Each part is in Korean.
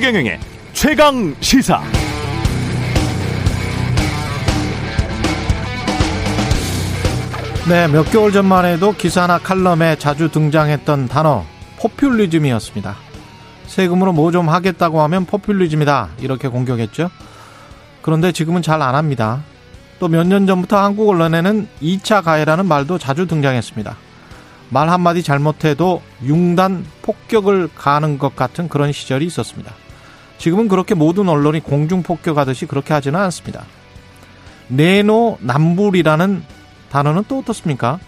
최경영의 최강 시사. 네, 몇 개월 전만 해도 기사나 칼럼에 자주 등장했던 단어 포퓰리즘이었습니다. 세금으로 뭐 좀 하겠다고 하면 포퓰리즘이다 이렇게 공격했죠. 그런데 지금은 잘 안 합니다. 또 몇 년 전부터 한국 언론에는 2차 가해라는 말도 자주 등장했습니다. 말 한마디 잘못해도 융단 폭격을 가하는 것 같은 그런 시절이 있었습니다. 지금은 그렇게 모든 언론이 공중 폭격하듯이 그렇게 하지는 않습니다. 내노 남불이라는 단어는 또 어떻습니까?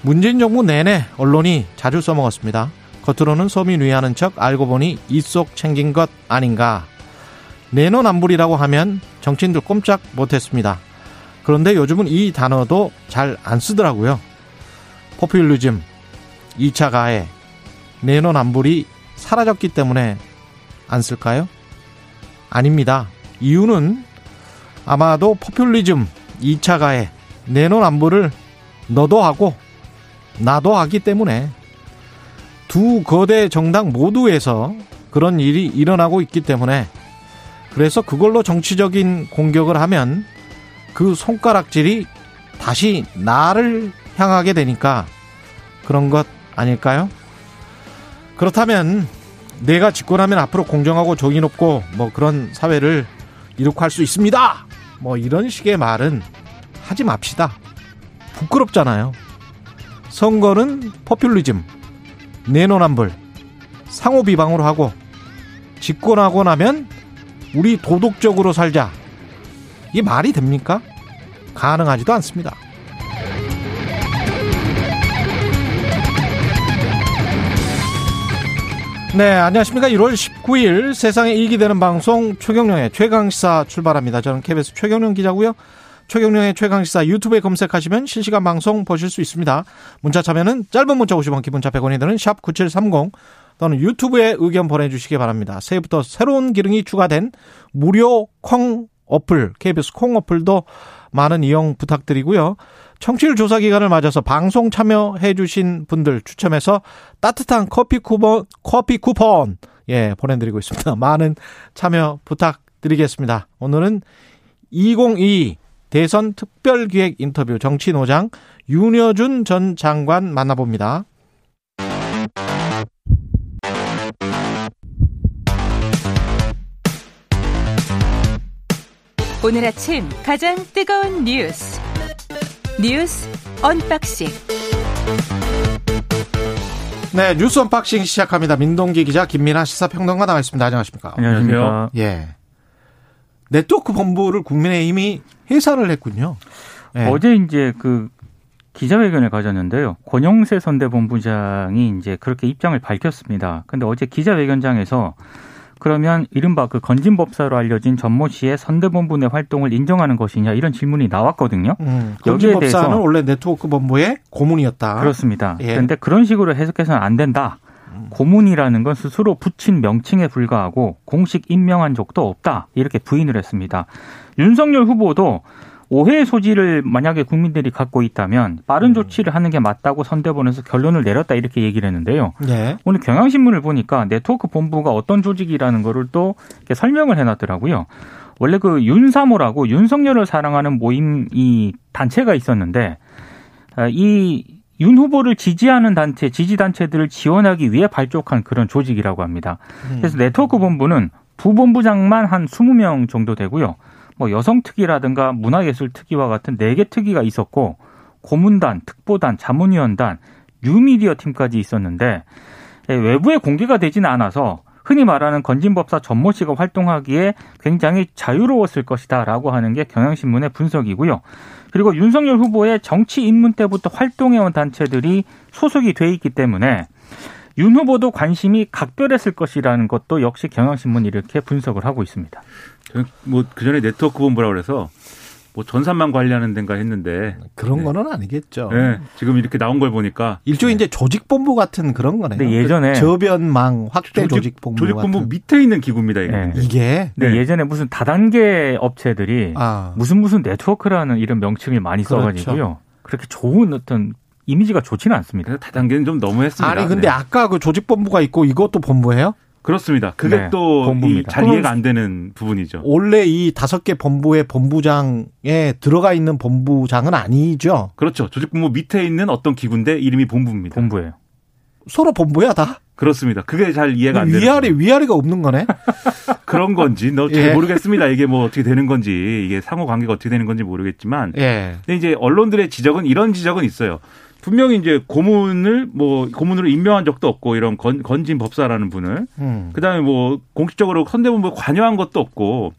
문재인 정부 내내 언론이 자주 써먹었습니다. 겉으로는 서민 위하는 척 알고 보니 입속 챙긴 것 아닌가. 내노남불이라고 하면 정치인들 꼼짝 못했습니다. 그런데 요즘은 이 단어도 잘 안 쓰더라고요. 포퓰리즘, 2차 가해, 내노남불이 사라졌기 때문에 안 쓸까요? 아닙니다. 이유는 아마도 포퓰리즘, 2차 가해, 내노남불을 너도 하고 나도 하기 때문에 두 거대 정당 모두에서 그런 일이 일어나고 있기 때문에 그래서 그걸로 정치적인 공격을 하면 그 손가락질이 다시 나를 향하게 되니까 그런 것 아닐까요? 그렇다면 내가 집권하면 앞으로 공정하고 정의 높고 뭐 그런 사회를 이룩할 수 있습니다. 뭐 이런 식의 말은 하지 맙시다. 부끄럽잖아요. 선거는 포퓰리즘, 내노남불, 상호 비방으로 하고 집권하고 나면 우리 도덕적으로 살자. 이게 말이 됩니까? 가능하지도 않습니다. 네, 안녕하십니까. 1월 19일 세상에 이익이 되는 방송 최경령의 최강시사 출발합니다. 저는 KBS 최경령 기자고요. 최경령의 최강시사 유튜브에 검색하시면 실시간 방송 보실 수 있습니다. 문자 참여는 짧은 문자 50원, 기본자 100원이 드는 샵 9730 또는 유튜브에 의견 보내주시기 바랍니다. 새해부터 새로운 기능이 추가된 무료 콩 어플, KBS 콩 어플도 많은 이용 부탁드리고요. 청취율 조사 기간을 맞아서 방송 참여해 주신 분들 추첨해서 따뜻한 커피 쿠폰, 커피 쿠폰, 예, 보내 드리고 있습니다. 많은 참여 부탁드리겠습니다. 오늘은 2022 대선 특별기획 인터뷰 정치노장 윤여준 전 장관 만나봅니다. 오늘 아침 가장 뜨거운 뉴스 뉴스 언박싱 네, 뉴스 언박싱 시작합니다. 민동기 기자, 김민아 시사평론가 나와 있습니다. 안녕하십니까? 안녕하세요. 예. 네트워크 본부를 국민의힘이 해산을 했군요. 예. 어제 이제 그 기자회견을 가졌는데요. 권영세 선대본부장이 이제 그렇게 입장을 밝혔습니다. 근데 어제 기자회견장에서 그러면 이른바 그 건진법사로 알려진 전모 씨의 선대본부 내 활동을 인정하는 것이냐 이런 질문이 나왔거든요. 음, 여기에 대해서 원래 네트워크 본부의 고문이었다. 그렇습니다. 예. 그런데 그런 식으로 해석해서는 안 된다. 음. 고문이라는 건 스스로 붙인 명칭에 불과하고 공식 임명한 적도 없다. 이렇게 부인을 했습니다. 윤석열 후보도 오해의 소지를 만약에 국민들이 갖고 있다면 빠른 음. 조치를 하는 게 맞다고 선대본에서 결론을 내렸다 이렇게 얘기를 했는데요. 네. 오늘 경향신문을 보니까 네트워크 본부가 어떤 조직이라는 거를 또 설명을 해놨더라고요. 원래 그 윤사모라고 윤석열을 사랑하는 모임 이 단체가 있었는데 아, 이윤 후보를 지지하는 단체, 지지 단체들을 지원하기 위해 발족한 그런 조직이라고 합니다. 음. 그래서 네트워크 본부는 부본부장만 한 20명 정도 되고요. 뭐 여성 특위라든가 문화예술 특위와 같은 네 개 특위가 있었고 고문단, 특보단, 자문위원단, 뉴미디어 팀까지 있었는데 예, 외부에 공개가 되지는 않아서 흔히 말하는 건진법사 전모 씨가 활동하기에 굉장히 자유로웠을 것이다라고 하는 게 경향신문의 분석이고요. 그리고 윤석열 후보의 정치 입문 때부터 활동해온 단체들이 소속이 돼 있기 때문에 윤 후보도 관심이 각별했을 것이라는 것도 역시 경향신문이 이렇게 분석을 하고 있습니다. 뭐그 전에 네트워크 본부라 그래서 뭐 전산망 관리하는 데인가 했는데 그런 네. 거는 아니겠죠. 네. 지금 이렇게 나온 걸 보니까 일종의 네. 이제 조직본부 같은 그런 거네요. 네, 예전에 그 저변망 확대 조직, 본부 조직본부 같은. 밑에 있는 기구입니다. 이게. 네. 이게 네. 예전에 무슨 다단계 업체들이 아. 무슨 무슨 네트워크라는 이런 명칭을 많이 그렇죠. 써가지고요. 그렇게 좋은 어떤 이미지가 좋지는 않습니다. 다단계는 좀 너무했습니다. 아니 근데 네. 아까 그 조직본부가 있고 이것도 본부예요? 그렇습니다. 그게 네, 또 본부입니다. 잘 이해가 안 되는 부분이죠. 원래 이 다섯 개 본부의 본부장에 들어가 있는 본부장은 아니죠. 그렇죠. 조직본부 밑에 있는 어떤 기구인데 이름이 본부입니다. 본부예요. 서로 본부야 다. 그렇습니다. 그게 잘 이해가 안 되는 위아래 부분. 위아래가 없는 거네. 그런 건지 너잘 예. 모르겠습니다. 이게 뭐 어떻게 되는 건지 이게 상호 관계가 어떻게 되는 건지 모르겠지만 예. 근데 이제 언론들의 지적은 이런 지적은 있어요. 분명히 이제 고문을 뭐 고문으로 임명한 적도 없고 이런 건, 건진 법사라는 분을 음. 그다음에 뭐 공식적으로 선대본부에 관여한 것도 없고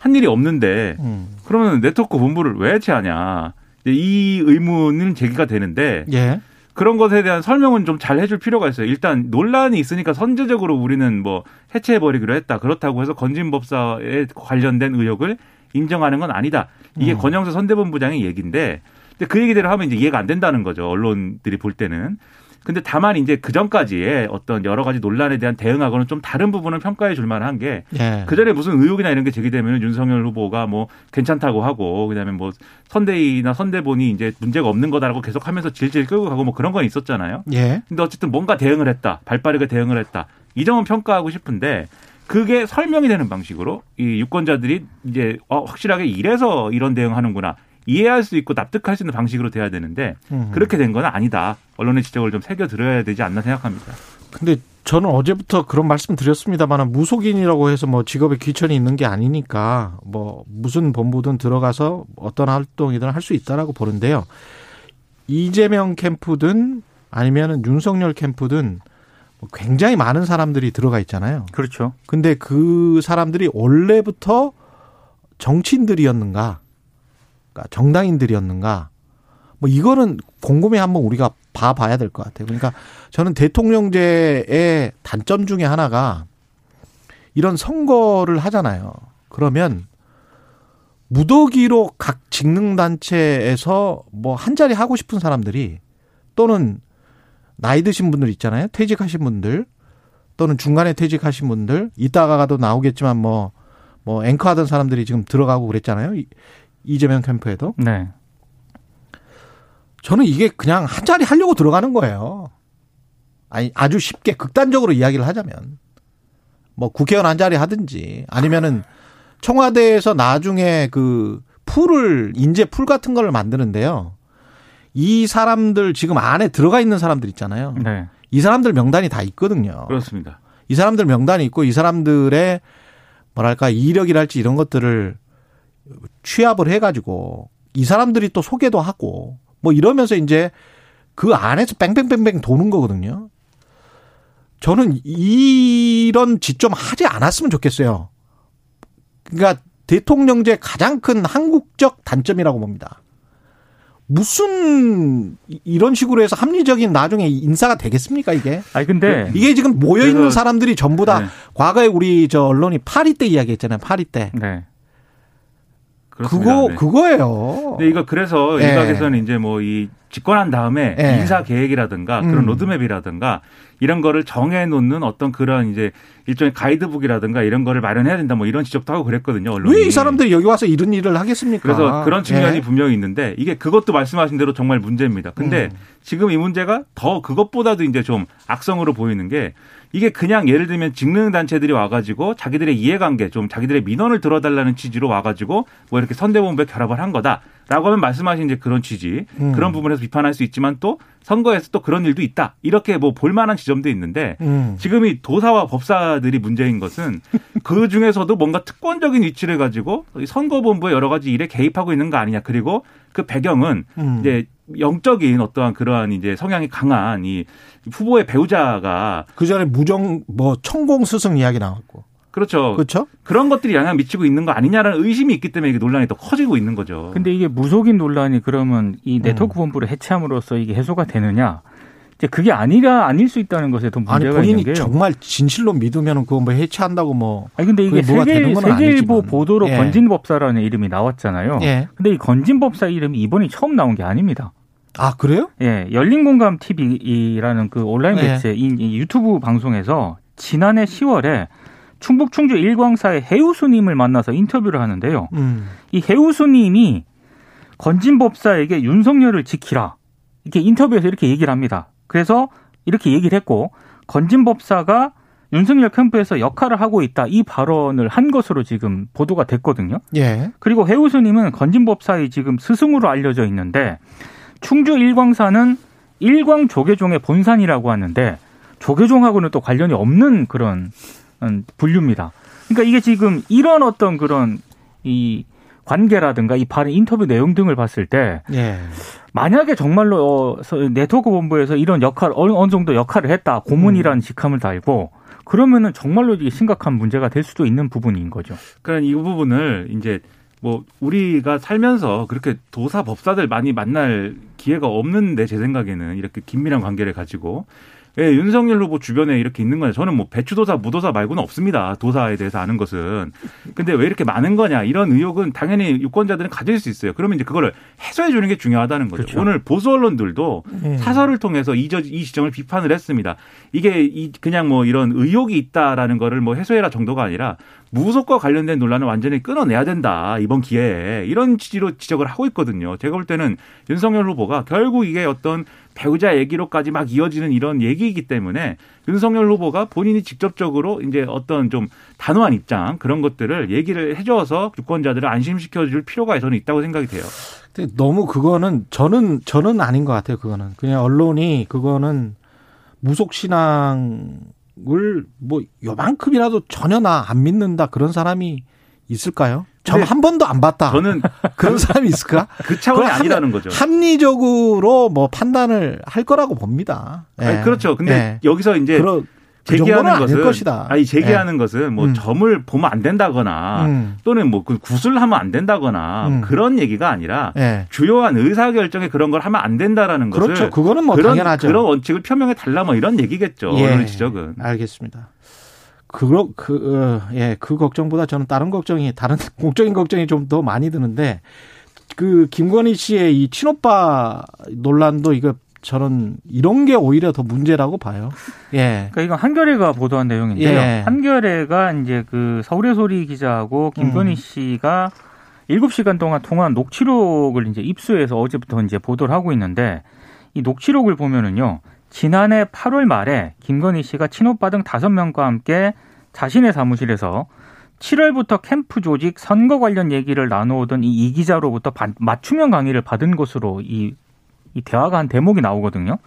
한 일이 없는데 음. 그러면 네트워크 본부를 왜 해체하냐 이 의문은 제기가 되는데 예. 그런 것에 대한 설명은 좀 잘 해줄 필요가 있어요. 일단 논란이 있으니까 선제적으로 우리는 뭐 해체해버리기로 했다. 그렇다고 해서 건진법사에 관련된 의혹을 인정하는 건 아니다. 이게 음. 권영세 선대본부장의 얘기인데 근데 그 얘기대로 하면 이제 이해가 안 된다는 거죠. 언론들이 볼 때는. 근데 다만 이제 그 전까지의 어떤 여러 가지 논란에 대한 대응하고는 좀 다른 부분을 평가해 줄 만한 게 예. 그 전에 무슨 의혹이나 이런 게 제기되면 윤석열 후보가 뭐 괜찮다고 하고 그다음에 뭐 선대위나 선대본이 이제 문제가 없는 거다라고 계속 하면서 질질 끌고 가고 뭐 그런 건 있었잖아요. 예. 근데 어쨌든 뭔가 대응을 했다. 발빠르게 대응을 했다. 이 점은 평가하고 싶은데 그게 설명이 되는 방식으로 이 유권자들이 이제 어, 확실하게 이래서 이런 대응하는구나. 이해할 수 있고 납득할 수 있는 방식으로 돼야 되는데 음. 그렇게 된 건 아니다. 언론의 지적을 좀 새겨 들어야 되지 않나 생각합니다. 근데 저는 어제부터 그런 말씀 드렸습니다만 무속인이라고 해서 뭐 직업에 귀천이 있는 게 아니니까 뭐 무슨 본부든 들어가서 어떤 활동이든 할 수 있다라고 보는데요. 이재명 캠프든 아니면은 윤석열 캠프든 뭐 굉장히 많은 사람들이 들어가 있잖아요. 그렇죠. 근데 그 사람들이 원래부터 정치인들이었는가, 그러니까 정당인들이었는가, 뭐 이거는 곰곰이 한번 우리가 봐봐야 될 것 같아요. 그러니까 저는 대통령제의 단점 중에 하나가 이런 선거를 하잖아요. 그러면 무더기로 각 직능 단체에서 뭐 한 자리 하고 싶은 사람들이 또는 나이 드신 분들 있잖아요. 퇴직하신 분들 또는 중간에 퇴직하신 분들 이따가도 나오겠지만 뭐, 뭐 앵커 하던 사람들이 지금 들어가고 그랬잖아요. 이- 이재명 캠프에도. 네. 저는 이게 그냥 한 자리 하려고 들어가는 거예요. 아니, 아주 쉽게 극단적으로 이야기를 하자면. 뭐 국회의원 한 자리 하든지 아니면은 청와대에서 나중에 그 풀을, 인재 풀 같은 걸 만드는데요. 이 사람들 지금 안에 들어가 있는 사람들 있잖아요. 네. 이 사람들 명단이 다 있거든요. 그렇습니다. 이 사람들 명단이 있고 이 사람들의 뭐랄까 이력이랄지 이런 것들을 취합을 해가지고 이 사람들이 또 소개도 하고 뭐 이러면서 이제 그 안에서 뺑뺑뺑뺑 도는 거거든요. 저는 이런 짓좀 하지 않았으면 좋겠어요. 그러니까 대통령제 가장 큰 한국적 단점이라고 봅니다. 무슨 이- 이런 식으로 해서 합리적인 나중에 인사가 되겠습니까 이게? 아니 근데 이게 지금 모여 있는 사람들이 전부 다 네. 과거에 우리 저 언론이 파리 때 이야기했잖아요. 파리 때. 네. 그렇습니다. 그거 네. 그거예요. 근데 이거 그래서 예. 일각에서는 이제 뭐 이 집권한 다음에 예. 인사 계획이라든가 그런 음. 로드맵이라든가 이런 거를 정해 놓는 어떤 그런 이제 일종의 가이드북이라든가 이런 거를 마련해야 된다 뭐 이런 지적도 하고 그랬거든요. 언론이. 왜 이 사람들이 여기 와서 이런 일을 하겠습니까? 그래서 그런 측면이 예. 분명히 있는데 이게 그것도 말씀하신 대로 정말 문제입니다. 근데 음. 지금 이 문제가 더 그것보다도 이제 좀 악성으로 보이는 게 이게 그냥 예를 들면 직능 단체들이 와가지고 자기들의 이해관계 좀 자기들의 민원을 들어달라는 취지로 와가지고 뭐 이렇게 선대본부에 결합을 한 거다라고 하면 말씀하신 이제 그런 취지 음. 그런 부분에서 비판할 수 있지만 또 선거에서 또 그런 일도 있다 이렇게 뭐 볼만한 지점도 있는데 음. 지금 이 도사와 법사들이 문제인 것은 그 중에서도 뭔가 특권적인 위치를 가지고 이 선거본부의 여러 가지 일에 개입하고 있는 거 아니냐. 그리고 그 배경은 음. 이제 영적인 어떠한 그러한 이제 성향이 강한 이 후보의 배우자가 그 전에 무정 뭐 천공 스승 이야기 나왔고. 그렇죠. 그렇죠? 그런 것들이 영향 미치고 있는 거 아니냐라는 의심이 있기 때문에 이게 논란이 더 커지고 있는 거죠. 근데 이게 무속인 논란이 그러면 이 음. 네트워크 본부를 해체함으로써 이게 해소가 되느냐? 이제 그게 아니라 아닐 수 있다는 것에 더 아니 문제가 본인이 있는 게요. 정말 진실로 믿으면 그거 뭐 해체한다고 뭐 아니 근데 이게 세계 되는 건 세계일보. 보도로 예. 건진법사라는 이름이 나왔잖아요. 예. 근데 이 건진법사 이름이 이번이 처음 나온 게 아닙니다. 아 그래요? 예, 열린 공감 TV라는 그 온라인 예. 매체 이, 이 유튜브 방송에서 지난해 10월에 충북 충주 일광사의 해우수님을 만나서 인터뷰를 하는데요. 음. 이 해우수님이 건진법사에게 윤석열을 지키라 이렇게 인터뷰에서 이렇게 얘기를 합니다. 그래서 이렇게 얘기를 했고 건진법사가 윤석열 캠프에서 역할을 하고 있다 이 발언을 한 것으로 지금 보도가 됐거든요. 예. 그리고 해우수님은 건진법사의 지금 스승으로 알려져 있는데 충주 일광사는 일광 조계종의 본산이라고 하는데 조계종하고는 또 관련이 없는 그런 음, 분류입니다. 그러니까 이게 지금 이런 어떤 그런 이 관계라든가 이 발언 인터뷰 내용 등을 봤을 때 예. 만약에 정말로 어, 네트워크 본부에서 이런 역할 어느, 어느 정도 역할을 했다 고문이라는 직함을 달고 그러면은 정말로 이게 심각한 문제가 될 수도 있는 부분인 거죠. 그러니까 이 부분을 이제 뭐 우리가 살면서 그렇게 도사 법사들 많이 만날 기회가 없는데 제 생각에는 이렇게 긴밀한 관계를 가지고 예, 윤석열 후보 주변에 이렇게 있는 거냐. 저는 뭐 배추도사, 무도사 말고는 없습니다. 도사에 대해서 아는 것은. 근데 왜 이렇게 많은 거냐. 이런 의혹은 당연히 유권자들은 가질 수 있어요. 그러면 이제 그거를 해소해 주는 게 중요하다는 거죠. 그렇죠. 오늘 보수 언론들도 음. 사설을 통해서 이, 저, 이 지점을 비판을 했습니다. 이게 이 그냥 뭐 이런 의혹이 있다라는 거를 뭐 해소해라 정도가 아니라 무속과 관련된 논란을 완전히 끊어내야 된다. 이번 기회에. 이런 취지로 지적을 하고 있거든요. 제가 볼 때는 윤석열 후보가 결국 이게 어떤 배우자 얘기로까지 막 이어지는 이런 얘기이기 때문에 윤석열 후보가 본인이 직접적으로 이제 어떤 좀 단호한 입장 그런 것들을 얘기를 해줘서 유권자들을 안심시켜 줄 필요가 저는 있다고 생각이 돼요. 근데 너무 그거는 저는 저는 아닌 것 같아요. 그거는 그냥 언론이 그거는 무속 신앙을 뭐 요만큼이라도 전혀 나 안 믿는다 그런 사람이 있을까요? 전 근데 한 번도 안 봤다. 저는 그런 사람이 있을까? 그 차원이 아니라는 거죠. 합리적으로 뭐 판단을 할 거라고 봅니다. 예. 아니, 그렇죠. 근데 예. 여기서 이제 그러, 그 제기하는 것은 것이다. 아니 제기하는 것은 뭐 음. 점을 보면 안 된다거나 음. 또는 뭐그 구술하면 안 된다거나 음. 그런 얘기가 아니라 예. 주요한 의사 결정에 그런 걸 하면 안 된다라는 것을 그렇죠. 그거는 뭐 그런 당연하죠. 그런 원칙을 표명해 달라 뭐 이런 얘기겠죠. 예. 언론의 지적은. 알겠습니다. 그러 그 어, 예, 그 걱정보다 저는 다른 걱정이 다른 공적인 걱정이 좀 더 많이 드는데 그 김건희 씨의 이 친오빠 논란도 이거 저는 이런 게 오히려 더 문제라고 봐요. 예. 그러니까 이건 한겨레가 보도한 내용인데요. 예. 한겨레가 이제 그 서울의 소리 기자하고 김건희 음. 씨가 7시간 동안 통화한 녹취록을 이제 입수해서 어제부터 이제 보도를 하고 있는데 이 녹취록을 보면은요. 지난해 8월 말에 김건희 씨가 친오빠 등 5명과 함께 자신의 사무실에서 7월부터 캠프 조직 선거 관련 얘기를 나누오던 이, 이 기자로부터 반- 맞춤형 강의를 받은 것으로 이, 이 대화가 한 대목이 나오거든요.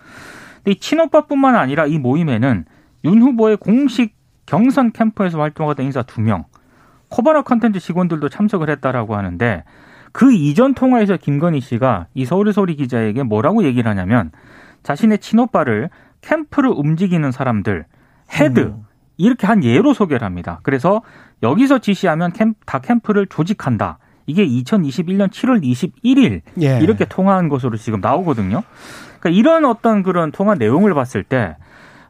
근데 이 친오빠뿐만 아니라 이 모임에는 윤 후보의 공식 경선 캠프에서 활동하던 인사 2명, 코바나 컨텐츠 직원들도 참석을 했다라고 하는데 그 이전 통화에서 김건희 씨가 이 서울의 소리 기자에게 뭐라고 얘기를 하냐면 자신의 친오빠를 캠프를 움직이는 사람들, head, 음. 이렇게 한 예로 소개를 합니다. 그래서 여기서 지시하면 캠, 다 캠프를 조직한다. 이게 2021년 7월 21일 예. 이렇게 통화한 것으로 지금 나오거든요. 그러니까 이런 어떤 그런 통화 내용을 봤을 때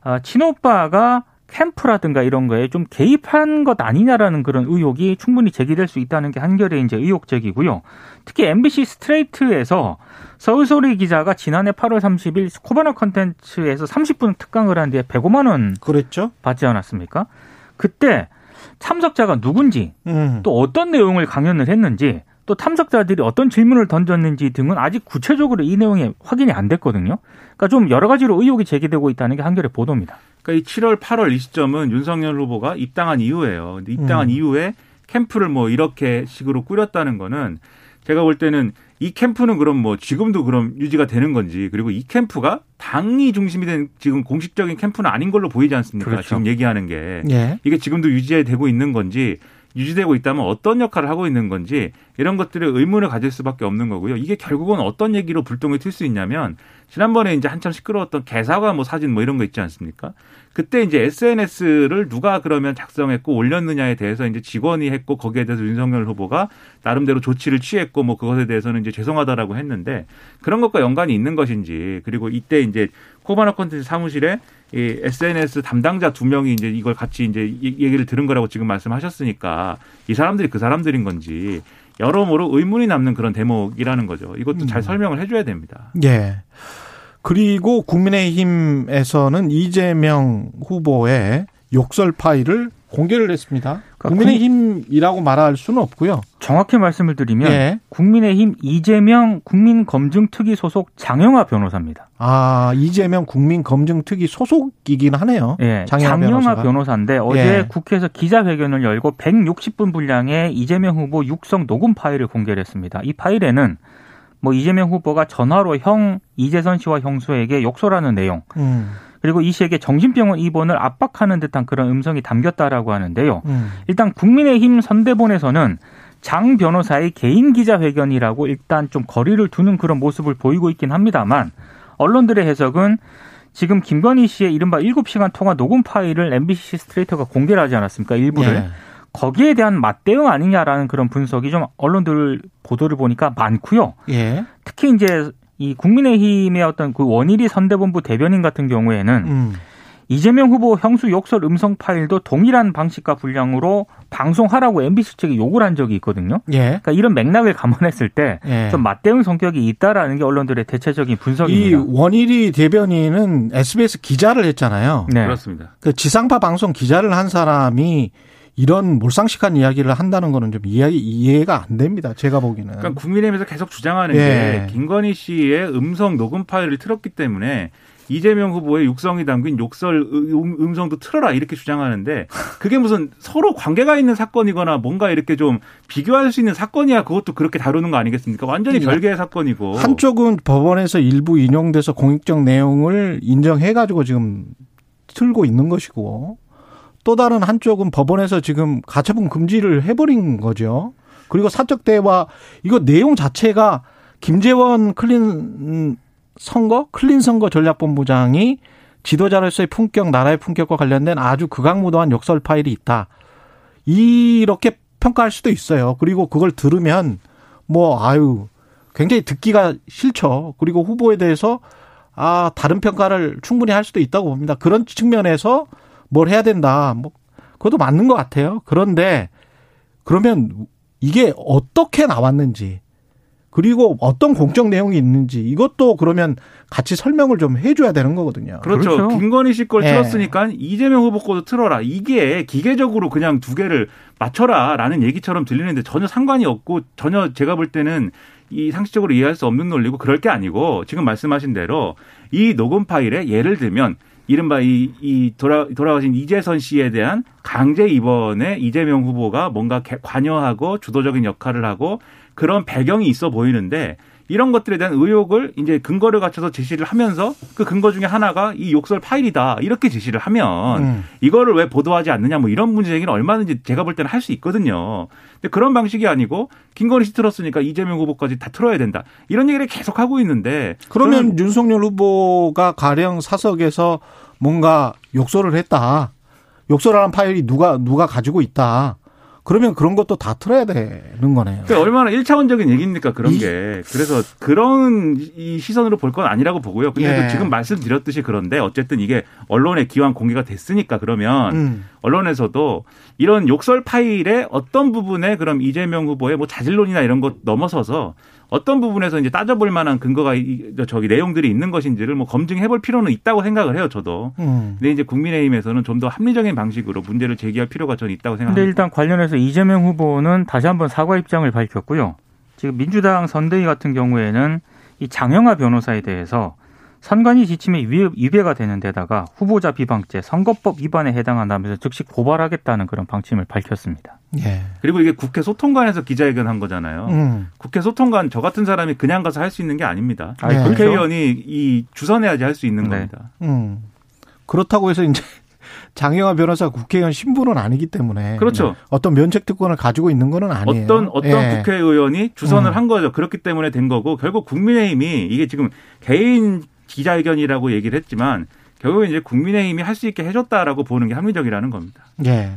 아, 친오빠가 캠프라든가 이런 거에 좀 개입한 것 아니냐라는 그런 의혹이 충분히 제기될 수 있다는 게 한겨레의 이제 의혹 제기고요. 특히 MBC 스트레이트에서 서울소리 기자가 지난해 8월 30일 코바나 컨텐츠에서 30분 특강을 한 뒤에 105만 원 그랬죠? 받지 않았습니까? 그때 참석자가 누군지 음. 또 어떤 내용을 강연을 했는지 또 참석자들이 어떤 질문을 던졌는지 등은 아직 구체적으로 이 내용이 확인이 안 됐거든요. 그러니까 좀 여러 가지로 의혹이 제기되고 있다는 게 한겨레 보도입니다. 그러니까 이 7월, 8월 이 시점은 윤석열 후보가 입당한 이후예요. 근데 입당한 음. 이후에 캠프를 뭐 이렇게 식으로 꾸렸다는 거는 제가 볼 때는 이 캠프는 그럼 뭐 지금도 그럼 유지가 되는 건지 그리고 이 캠프가 당이 중심이 된 지금 공식적인 캠프는 아닌 걸로 보이지 않습니까? 그렇죠. 지금 얘기하는 게 예. 이게 지금도 유지되고 있는 건지 유지되고 있다면 어떤 역할을 하고 있는 건지 이런 것들에 의문을 가질 수밖에 없는 거고요. 이게 결국은 어떤 얘기로 불똥이 튈수 있냐면 지난번에 이제 한참 시끄러웠던 개사과 뭐 사진 뭐 이런 거 있지 않습니까? 그때 이제 SNS를 누가 그러면 작성했고 올렸느냐에 대해서 이제 직원이 했고 거기에 대해서 윤석열 후보가 나름대로 조치를 취했고 뭐 그것에 대해서는 이제 죄송하다라고 했는데 그런 것과 연관이 있는 것인지 그리고 이때 이제 코바나 콘텐츠 사무실에 이 SNS 담당자 두 명이 이제 이걸 같이 이제 이- 얘기를 들은 거라고 지금 말씀하셨으니까 이 사람들이 그 사람들인 건지 여러모로 의문이 남는 그런 대목이라는 거죠. 이것도 잘 음. 설명을 해줘야 됩니다. 예. 그리고 국민의힘에서는 이재명 후보의 욕설 파일을 공개를 했습니다. 그러니까 국민의힘이라고 말할 수는 없고요. 정확히 말씀을 드리면 예. 국민의힘 이재명 국민검증특위 소속 장영화 변호사입니다. 아, 이재명 국민검증특위 소속이긴 하네요. 예, 장영화 장영화. 변호사인데 어제 예. 국회에서 기자회견을 열고 160분 분량의 이재명 후보 육성 녹음 파일을 공개를 했습니다. 이 파일에는 뭐 이재명 후보가 전화로 형 이재선 씨와 형수에게 욕설하는 내용 음, 그리고 이 씨에게 정신병원 입원을 압박하는 듯한 그런 음성이 담겼다라고 하는데요. 음. 일단 국민의힘 선대본에서는 장 변호사의 개인 기자회견이라고 일단 좀 거리를 두는 그런 모습을 보이고 있긴 합니다만 언론들의 해석은 지금 김건희 씨의 이른바 7시간 통화 녹음 파일을 MBC 스트레이터가 공개를 하지 않았습니까? 일부를. 예. 거기에 대한 맞대응 아니냐라는 그런 분석이 좀 언론들 보도를 보니까 많고요. 예. 특히 이제 이 국민의힘의 어떤 그 원일이 선대본부 대변인 같은 경우에는 음. 이재명 후보 형수 욕설 음성 파일도 동일한 방식과 분량으로 방송하라고 MBC 측에 요구를 한 적이 있거든요. 예. 그러니까 이런 맥락을 감안했을 때 예. 좀 맞대응 성격이 있다라는 게 언론들의 대체적인 이 분석입니다. 원일이 대변인은 SBS 기자를 했잖아요. 네. 그렇습니다. 그 지상파 방송 기자를 한 사람이 이런 몰상식한 이야기를 한다는 거는 좀 이해, 이해가 안 됩니다. 제가 보기에는. 그러니까 국민의힘에서 계속 주장하는 예. 게 김건희 씨의 음성 녹음 파일을 틀었기 때문에 이재명 후보의 육성이 담긴 욕설 음- 음성도 틀어라 이렇게 주장하는데 그게 무슨 서로 관계가 있는 사건이거나 뭔가 이렇게 좀 비교할 수 있는 사건이야 그것도 그렇게 다루는 거 아니겠습니까? 완전히 별개의 사건이고 한쪽은 법원에서 일부 인용돼서 공익적 내용을 인정해가지고 지금 틀고 있는 것이고 또 다른 한쪽은 법원에서 지금 가처분 금지를 해버린 거죠. 그리고 사적 대화 이거 내용 자체가 김재원 clean 선거 clean 선거 전략본부장이 지도자로서의 품격 나라의 품격과 관련된 아주 극악무도한 욕설 파일이 있다. 이렇게 평가할 수도 있어요. 그리고 그걸 들으면 뭐 아유 굉장히 듣기가 싫죠. 그리고 후보에 대해서 아 다른 평가를 충분히 할 수도 있다고 봅니다. 그런 측면에서 뭘 해야 된다. 뭐 그것도 맞는 것 같아요. 그런데 그러면 이게 어떻게 나왔는지 그리고 어떤 공적 내용이 있는지 이것도 그러면 같이 설명을 좀 해줘야 되는 거거든요. 그렇죠. 그렇죠. 김건희 씨걸 예. 틀었으니까 이재명 후보 거도 틀어라. 이게 기계적으로 그냥 두 개를 맞춰라라는 얘기처럼 들리는데 전혀 상관이 없고 전혀 제가 볼 때는 이 상식적으로 이해할 수 없는 논리고 그럴 게 아니고 지금 말씀하신 대로 이 녹음 파일에 예를 들면 이른바 이, 이 돌아, 돌아가신 이재선 씨에 대한 강제 입원에 이재명 후보가 뭔가 개- 관여하고 주도적인 역할을 하고 그런 배경이 있어 보이는데 이런 것들에 대한 의혹을 이제 근거를 갖춰서 제시를 하면서 그 근거 중에 하나가 이 욕설 파일이다 이렇게 제시를 하면 음. 이거를 왜 보도하지 않느냐 뭐 이런 문제 제기는 얼마든지 제가 볼 때는 할 수 있거든요. 근데 그런 방식이 아니고 김건희 씨 틀었으니까 이재명 후보까지 다 틀어야 된다 이런 얘기를 계속 하고 있는데 그러면 윤석열 후보가 가령 사석에서 뭔가 욕설을 했다. 욕설하는 파일이 누가 누가 가지고 있다. 그러면 그런 것도 다 틀어야 되는 거네요. 그러니까 얼마나 일차원적인 얘기입니까 그런 이- 게 그래서 그런 이 시선으로 볼 건 아니라고 보고요. 근데 예. 도 지금 말씀드렸듯이 그런데 어쨌든 이게 언론에 기왕 공개가 됐으니까 그러면 음. 언론에서도 이런 욕설 파일의 어떤 부분에 그럼 이재명 후보의 뭐 자질론이나 이런 것 넘어서서 어떤 부분에서 이제 따져볼 만한 근거가 이- 저기 내용들이 있는 것인지를 뭐 검증해 볼 필요는 있다고 생각을 해요, 저도. 음. 근데 이제 국민의힘에서는 좀 더 합리적인 방식으로 문제를 제기할 필요가 저는 있다고 근데 생각합니다. 일단 관련해서 이재명 후보는 다시 한번 사과 입장을 밝혔고요. 지금 민주당 선대위 같은 경우에는 이 장영하 변호사에 대해서 선관위 지침에 위배- 위배가 되는 데다가 후보자 비방죄, 선거법 위반에 해당한다면서 즉시 고발하겠다는 그런 방침을 밝혔습니다. 예. 그리고 이게 국회 소통관에서 기자회견 한 거잖아요. 음. 국회 소통관 저 같은 사람이 그냥 가서 할 수 있는 게 아닙니다. 네. 그렇죠. 국회의원이 이 주선해야지 할 수 있는 네. 겁니다. 음. 그렇다고 해서 이제 장영화 변호사 국회의원 신분은 아니기 때문에 그렇죠. 어떤 면책 특권을 가지고 있는 거는 아니에요. 어떤 어떤 예. 국회의원이 주선을 음. 한 거죠. 그렇기 때문에 된 거고 결국 국민의힘이 이게 지금 개인 기자회견이라고 얘기를 했지만 결국 이제 국민의힘이 할 수 있게 해줬다라고 보는 게 합리적이라는 겁니다. 예.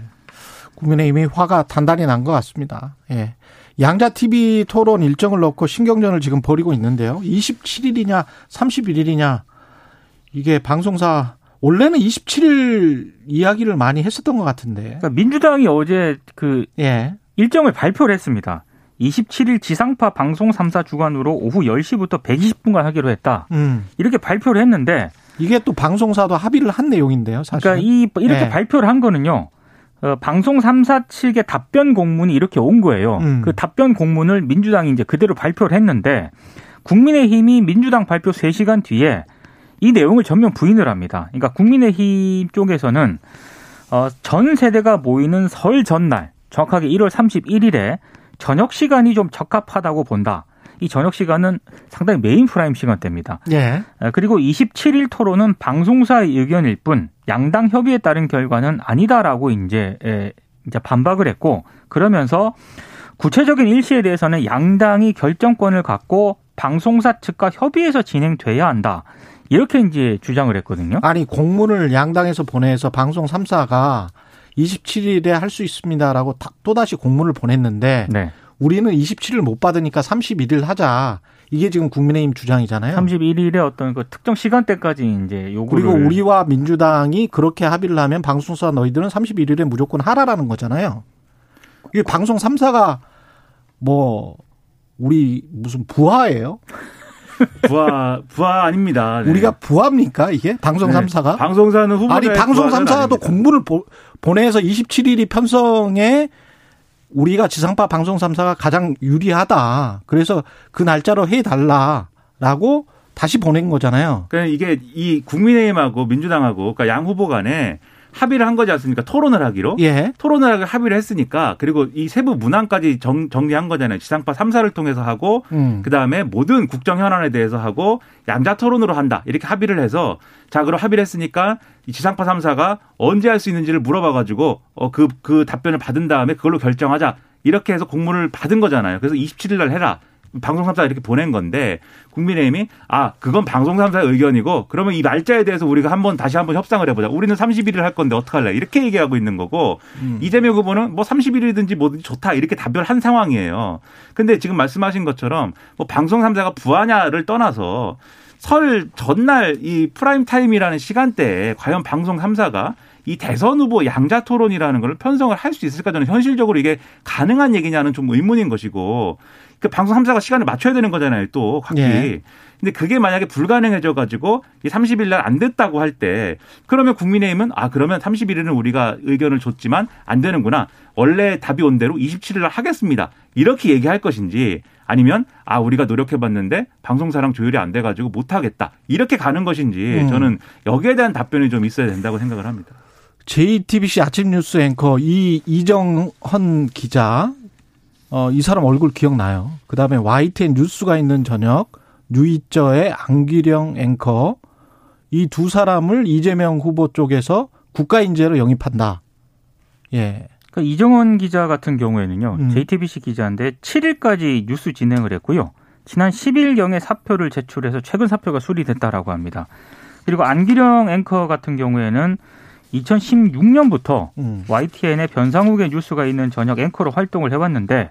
국민의힘이 화가 단단히 난 것 같습니다. 예. 양자 TV 토론 일정을 놓고 신경전을 지금 벌이고 있는데요. 27일이냐 31일이냐 이게 방송사 원래는 27일 이야기를 많이 했었던 것 같은데. 그러니까 민주당이 어제 그 예. 일정을 발표를 했습니다. 27일 지상파 방송 3사 주관으로 오후 10시부터 120분간 하기로 했다. 음. 이렇게 발표를 했는데 이게 또 방송사도 합의를 한 내용인데요. 사실. 그러니까 이 이렇게 네. 발표를 한 거는요. 어, 방송 3사 측의 답변 공문이 이렇게 온 거예요. 음. 그 답변 공문을 민주당이 이제 그대로 발표를 했는데 국민의힘이 민주당 발표 3시간 뒤에 이 내용을 전면 부인을 합니다. 그러니까 국민의힘 쪽에서는 어, 전 세대가 모이는 설 전날 정확하게 1월 31일에 저녁 시간이 좀 적합하다고 본다. 이 저녁 시간은 상당히 main prime 시간대입니다. 예. 어, 그리고 27일 토론은 방송사의 의견일 뿐 양당 협의에 따른 결과는 아니다라고 이제 에, 이제 반박을 했고 그러면서 구체적인 일시에 대해서는 양당이 결정권을 갖고 방송사 측과 협의해서 진행돼야 한다. 이렇게 이제 주장을 했거든요. 아니 공문을 양당에서 보내서 방송 3사가 27일에 할 수 있습니다라고 다- 또다시 공문을 보냈는데 네. 우리는 27일 못 받으니까 31일 하자. 이게 지금 국민의힘 주장이잖아요. 31일에 어떤 그 특정 시간대까지 이제 요구를 그리고 우리와 민주당이 그렇게 합의를 하면 방송사 너희들은 31일에 무조건 하라라는 거잖아요. 이게 방송 3사가 뭐 우리 무슨 부하예요? 부하 부하 아닙니다. 네. 우리가 부합니까 이게 방송 네. 3사가? 방송사는 후보자 아니 방송 3사도 공문을 보, 보내서 27일이 편성에 우리가 지상파 방송 3사가 가장 유리하다. 그래서 그 날짜로 해달라라고 다시 보낸 거잖아요. 그러니까 이게 이 국민의힘하고 민주당하고 그러니까 양 후보 간에 합의를 한 거지 않습니까? 토론을 하기로. 예. 토론을 하기로 합의를 했으니까 그리고 이 세부 문항까지 정, 정리한 거잖아요. 지상파 3사를 통해서 하고 음. 그다음에 모든 국정 현안에 대해서 하고 양자 토론으로 한다. 이렇게 합의를 해서 자, 그럼 합의를 했으니까 이 지상파 3사가 언제 할 수 있는지를 물어봐 가지고 어 그 그 답변을 받은 다음에 그걸로 결정하자. 이렇게 해서 공문을 받은 거잖아요. 그래서 27일 날 해라. 방송 3사 이렇게 보낸 건데 국민의힘이 아 그건 방송 3사의 의견이고 그러면 이 날짜에 대해서 우리가 한번 다시 한번 협상을 해보자. 우리는 31일 할 건데 어떡할래? 이렇게 얘기하고 있는 거고 이재명 후보는 뭐 30일이든지 뭐든지 좋다 이렇게 답변한 상황이에요. 근데 지금 말씀하신 것처럼 뭐 방송 3사가 부하냐를 떠나서 설 전날 이 prime time이라는 시간대에 과연 방송 3사가 이 대선 후보 양자 토론이라는 걸 편성을 할 수 있을까 저는 현실적으로 이게 가능한 얘기냐는 좀 의문인 것이고 그 방송 3사가 시간을 맞춰야 되는 거잖아요 또 각기. 예. 근데 그게 만약에 불가능해져 가지고 이 30일 날 안 됐다고 할 때 그러면 국민의힘은 아 그러면 31일은 우리가 의견을 줬지만 안 되는구나. 원래 답이 온 대로 27일 날 하겠습니다. 이렇게 얘기할 것인지 아니면 아 우리가 노력해 봤는데 방송사랑 조율이 안 돼 가지고 못 하겠다. 이렇게 가는 것인지 음. 저는 여기에 대한 답변이 좀 있어야 된다고 생각을 합니다. JTBC 아침 뉴스 앵커 이 이정헌 기자 어, 이 사람 얼굴 기억나요. 그 다음에 YTN 뉴스가 있는 저녁, 뉴이저의 안기령 앵커, 이 두 사람을 이재명 후보 쪽에서 국가 인재로 영입한다. 예. 그러니까 이정원 기자 같은 경우에는요. 음. JTBC 기자인데 7일까지 뉴스 진행을 했고요. 지난 10일경에 사표를 제출해서 최근 사표가 수리됐다라고 합니다. 그리고 안기령 앵커 같은 경우에는 2016년부터 음. YTN의 변상욱의 뉴스가 있는 저녁 앵커로 활동을 해왔는데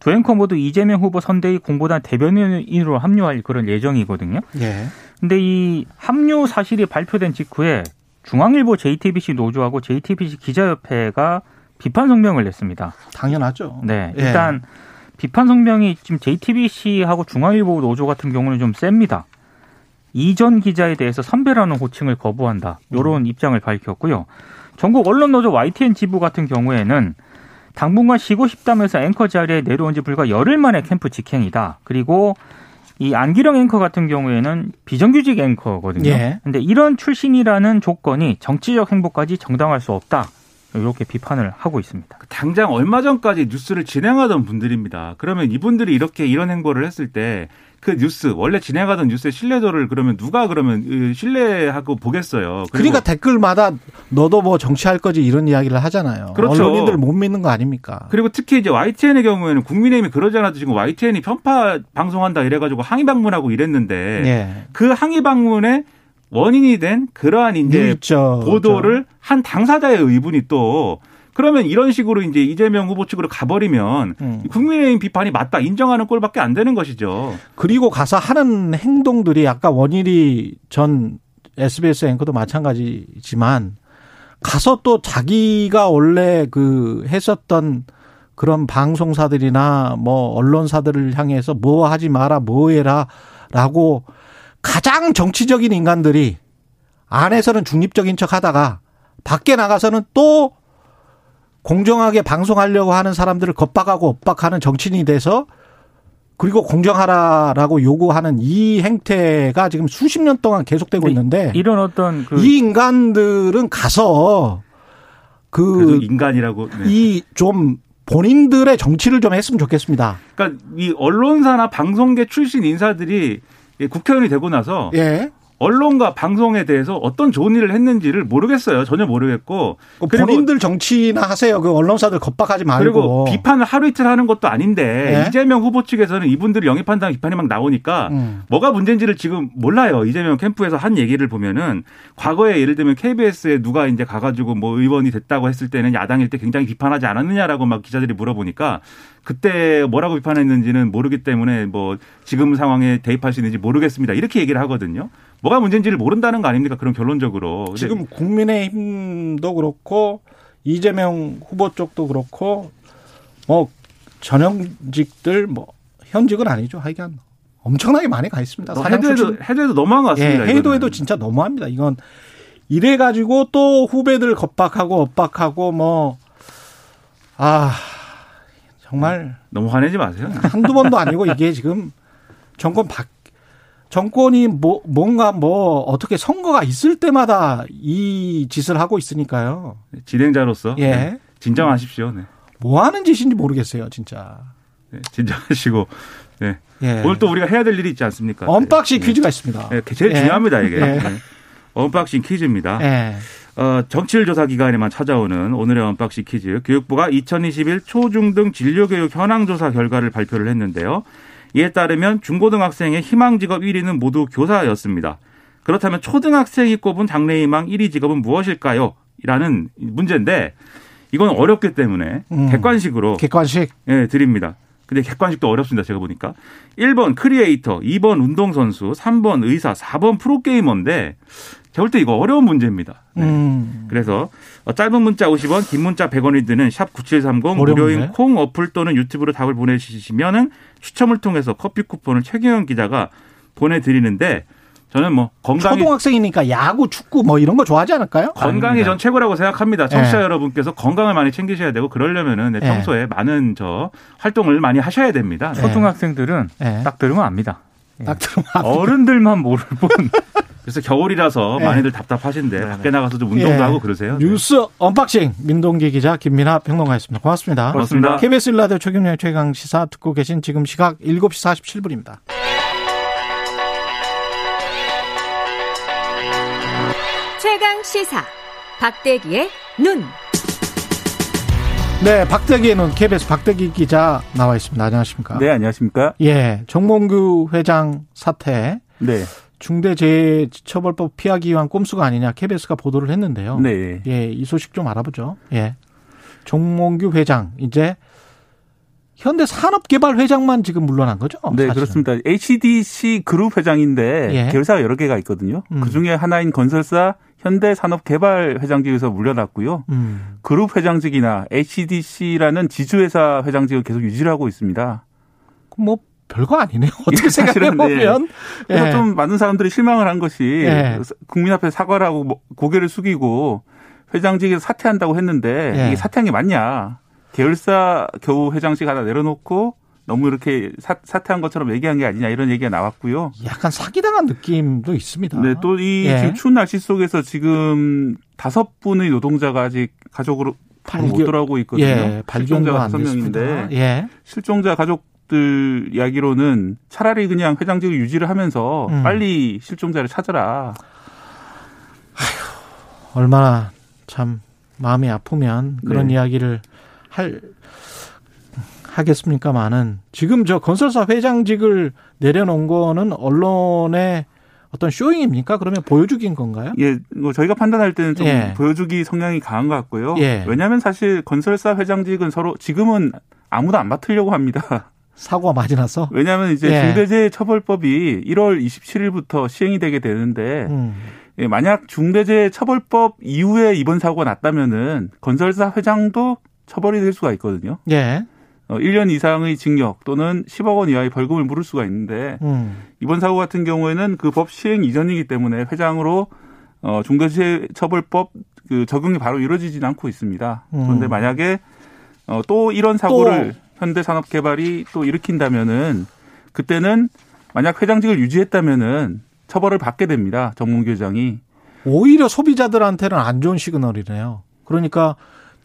두 앵커 모두 이재명 후보 선대위 공보단 대변인으로 합류할 그런 예정이거든요. 예. 근데 이 합류 사실이 발표된 직후에 중앙일보 JTBC 노조하고 JTBC 기자협회가 비판 성명을 냈습니다. 당연하죠. 네, 예. 일단 비판 성명이 지금 JTBC하고 중앙일보 노조 같은 경우는 좀 셉니다. 이전 기자에 대해서 선배라는 호칭을 거부한다. 이런 음. 입장을 밝혔고요. 전국 언론 노조 YTN 지부 같은 경우에는 당분간 쉬고 싶다면서 앵커 자리에 내려온 지 불과 열흘 만에 캠프 직행이다. 그리고 이 안기령 앵커 같은 경우에는 비정규직 앵커거든요. 예. 근데 이런 출신이라는 조건이 정치적 행보까지 정당할 수 없다. 이렇게 비판을 하고 있습니다. 당장 얼마 전까지 뉴스를 진행하던 분들입니다. 그러면 이분들이 이렇게 이런 행보를 했을 때 그 뉴스 원래 진행하던 뉴스의 신뢰도를 그러면 누가 그러면 으, 신뢰하고 보겠어요. 그러니까 댓글마다 너도 뭐 정치할 거지 이런 이야기를 하잖아요. 그렇죠. 언론인들 못 믿는 거 아닙니까? 그리고 특히 이제 YTN의 경우에는 국민의힘이 그러지 않아도 지금 YTN이 편파 방송한다 이래가지고 항의 방문하고 이랬는데 예. 그 항의 방문의 원인이 된 그러한 이제 뉴이저 보도를 한 당사자의 의분이 또 그러면 이런 식으로 이제 이재명 후보 측으로 가버리면 음. 국민의힘 비판이 맞다 인정하는 꼴밖에 안 되는 것이죠. 그리고 가서 하는 행동들이 아까 원일이 전 SBS 앵커도 마찬가지지만 가서 또 자기가 원래 그 했었던 그런 방송사들이나 뭐 언론사들을 향해서 뭐 하지 마라 뭐 해라라고 가장 정치적인 인간들이 안에서는 중립적인 척 하다가 밖에 나가서는 또 공정하게 방송하려고 하는 사람들을 겁박하고 엇박하는 정치인이 돼서 그리고 공정하라라고 요구하는 이 행태가 지금 수십 년 동안 계속되고 있는데 이런 어떤 그 이 인간들은 가서 그 인간이라고. 네. 이좀 본인들의 정치를 좀 했으면 좋겠습니다. 그러니까 이 언론사나 방송계 출신 인사들이 이 국회의원이 되고 나서 예. 언론과 방송에 대해서 어떤 좋은 일을 했는지를 모르겠어요. 전혀 모르겠고. 그 본인들 정치나 하세요. 그 언론사들 겁박하지 말고. 그리고 비판을 하루 이틀 하는 것도 아닌데 예? 이재명 후보 측에서는 이분들을 영입한다는 비판이 막 나오니까 음. 뭐가 문제인지를 지금 몰라요. 이재명 캠프에서 한 얘기를 보면은 과거에 예를 들면 KBS에 누가 이제 가가지고 뭐 의원이 됐다고 했을 때는 야당일 때 굉장히 비판하지 않았느냐라고 막 기자들이 물어보니까 그때 뭐라고 비판했는지는 모르기 때문에 뭐 지금 상황에 대입할 수 있는지 모르겠습니다. 이렇게 얘기를 하거든요. 뭐가 문제인지를 모른다는 거 아닙니까? 그런 결론적으로. 지금 국민의힘도 그렇고 이재명 후보 쪽도 그렇고 뭐 전형직들 뭐 현직은 아니죠. 하여간 엄청나게 많이 가 있습니다. 해도해도 출신. 해도해도 너무한 것 예, 같습니다. 해도 해도 이거는. 진짜 너무합니다. 이건 이래 가지고 또 후배들 겁박하고 엇박하고 뭐 아, 정말 너무 화내지 마세요. 한두 번도 아니고 이게 지금 정권 바 정권이 뭐 뭔가 뭐 어떻게 선거가 있을 때마다 이 짓을 하고 있으니까요. 진행자로서 예. 네, 진정하십시오. 네. 뭐 하는 짓인지 모르겠어요, 진짜. 네, 진정하시고 네. 예. 오늘 또 우리가 해야 될 일이 있지 않습니까? unboxing 네. 퀴즈가 있습니다. 네, 제일 예. 중요합니다 이게. 예. 네. unboxing 퀴즈입니다. 예. 어, 청취율 조사 기간에만 찾아오는 오늘의 unboxing 퀴즈. 교육부가 2021 초중등 진로교육 현황 조사 결과를 발표를 했는데요. 이에 따르면 중고등학생의 희망 직업 1위는 모두 교사였습니다. 그렇다면 초등학생이 꼽은 장래희망 1위 직업은 무엇일까요? 라는 문제인데 이건 어렵기 때문에 음. 객관식으로 객관식. 예, 드립니다. 근데 객관식도 어렵습니다. 제가 보니까. 1번 크리에이터, 2번 운동선수, 3번 의사, 4번 프로게이머인데 제가 볼 때 이거 어려운 문제입니다. 네. 음. 그래서 어, 짧은 문자 50원, 긴 문자 100원이 드는 샵 9730 어려운데? 무료인 콩 어플 또는 유튜브로 답을 보내주시면은 추첨을 통해서 커피 쿠폰을 최경영 기자가 보내드리는데 저는 뭐 건강이 초등학생이니까 야구, 축구 뭐 이런 거 좋아하지 않을까요? 건강이 전 최고라고 생각합니다. 청취자 예. 여러분께서 건강을 많이 챙기셔야 되고 그러려면은 네, 예. 평소에 많은 저 활동을 많이 하셔야 됩니다. 네. 초등학생들은 예. 딱 들으면 압니다. 딱 들으면 어른들만 모를 뿐. 그래서 겨울이라서 예. 많이들 답답하신데 밖에 나가서 좀 운동도 예. 하고 그러세요. 네. 뉴스 unboxing 민동기 기자 김민하 평론가였습니다. 고맙습니다. 고맙습니다. KBS 일라디오 최경영의 최강 시사 듣고 계신 지금 시각 7시 47분입니다. 최강 시사 박대기의 눈. 네, 박대기에는 KBS 박대기 기자 나와 있습니다. 안녕하십니까? 네, 안녕하십니까? 예, 정몽규 회장 사태 네. 중대재해처벌법 피하기 위한 꼼수가 아니냐 KBS가 보도를 했는데요. 네. 예, 이 소식 좀 알아보죠. 예. 정몽규 회장 이제 현대 산업개발 회장만 지금 물러난 거죠? 네, 사실은. 그렇습니다. HDC 그룹 회장인데 예. 계열사가 여러 개가 있거든요. 음. 그 중에 하나인 건설사 현대산업개발 회장직에서 물러났고요. 음. 그룹 회장직이나 HDC라는 지주회사 회장직을 계속 유지를 하고 있습니다. 뭐 별거 아니네요. 어떻게 생각해 보면. 그래서 예. 좀 많은 사람들이 실망을 한 것이 예. 국민 앞에 사과를 하고 뭐 고개를 숙이고 회장직에서 사퇴한다고 했는데 예. 이게 사퇴한 게 맞냐. 계열사 겨우 회장직 하나 내려놓고 너무 이렇게 사, 사퇴한 것처럼 얘기한 게 아니냐 이런 얘기가 나왔고요. 약간 사기당한 느낌도 있습니다. 네, 또이 예. 지금 추운 날씨 속에서 지금 다섯 분의 노동자가 아직 가족으로 발견- 못 돌아오고 있거든요. 예, 실종자가 안 다섯. 명인데 예. 실종자 가족들 이야기로는 차라리 그냥 회장직을 유지를 하면서 음. 빨리 실종자를 찾아라. 얼마나 참 마음이 아프면 그런 네. 이야기를 할 하겠습니까만은 지금 저 건설사 회장직을 내려놓은 거는 언론의 어떤 쇼잉입니까? 그러면 보여주기인 건가요? 예, 뭐 저희가 판단할 때는 좀 예. 보여주기 성향이 강한 것 같고요. 예. 왜냐하면 사실 건설사 회장직은 서로 지금은 아무도 안 맡으려고 합니다. 사고가 많이 나서. 왜냐하면 이제 예. 중대재해처벌법이 1월 27일부터 시행이 되게 되는데 음. 예, 만약 중대재해처벌법 이후에 이번 사고가 났다면은 건설사 회장도 처벌이 될 수가 있거든요. 예. 어, 1년 이상의 징역 또는 10억 원 이하의 벌금을 물을 수가 있는데 음. 이번 사고 같은 경우에는 그 법 시행 이전이기 때문에 회장으로 어, 중대재해처벌법 그 적용이 바로 이루어지지는 않고 있습니다. 음. 그런데 만약에 어, 또 이런 사고를 현대산업개발이 또 일으킨다면은 그때는 만약 회장직을 유지했다면은 처벌을 받게 됩니다. 정문규 회장이. 오히려 소비자들한테는 안 좋은 시그널이네요. 그러니까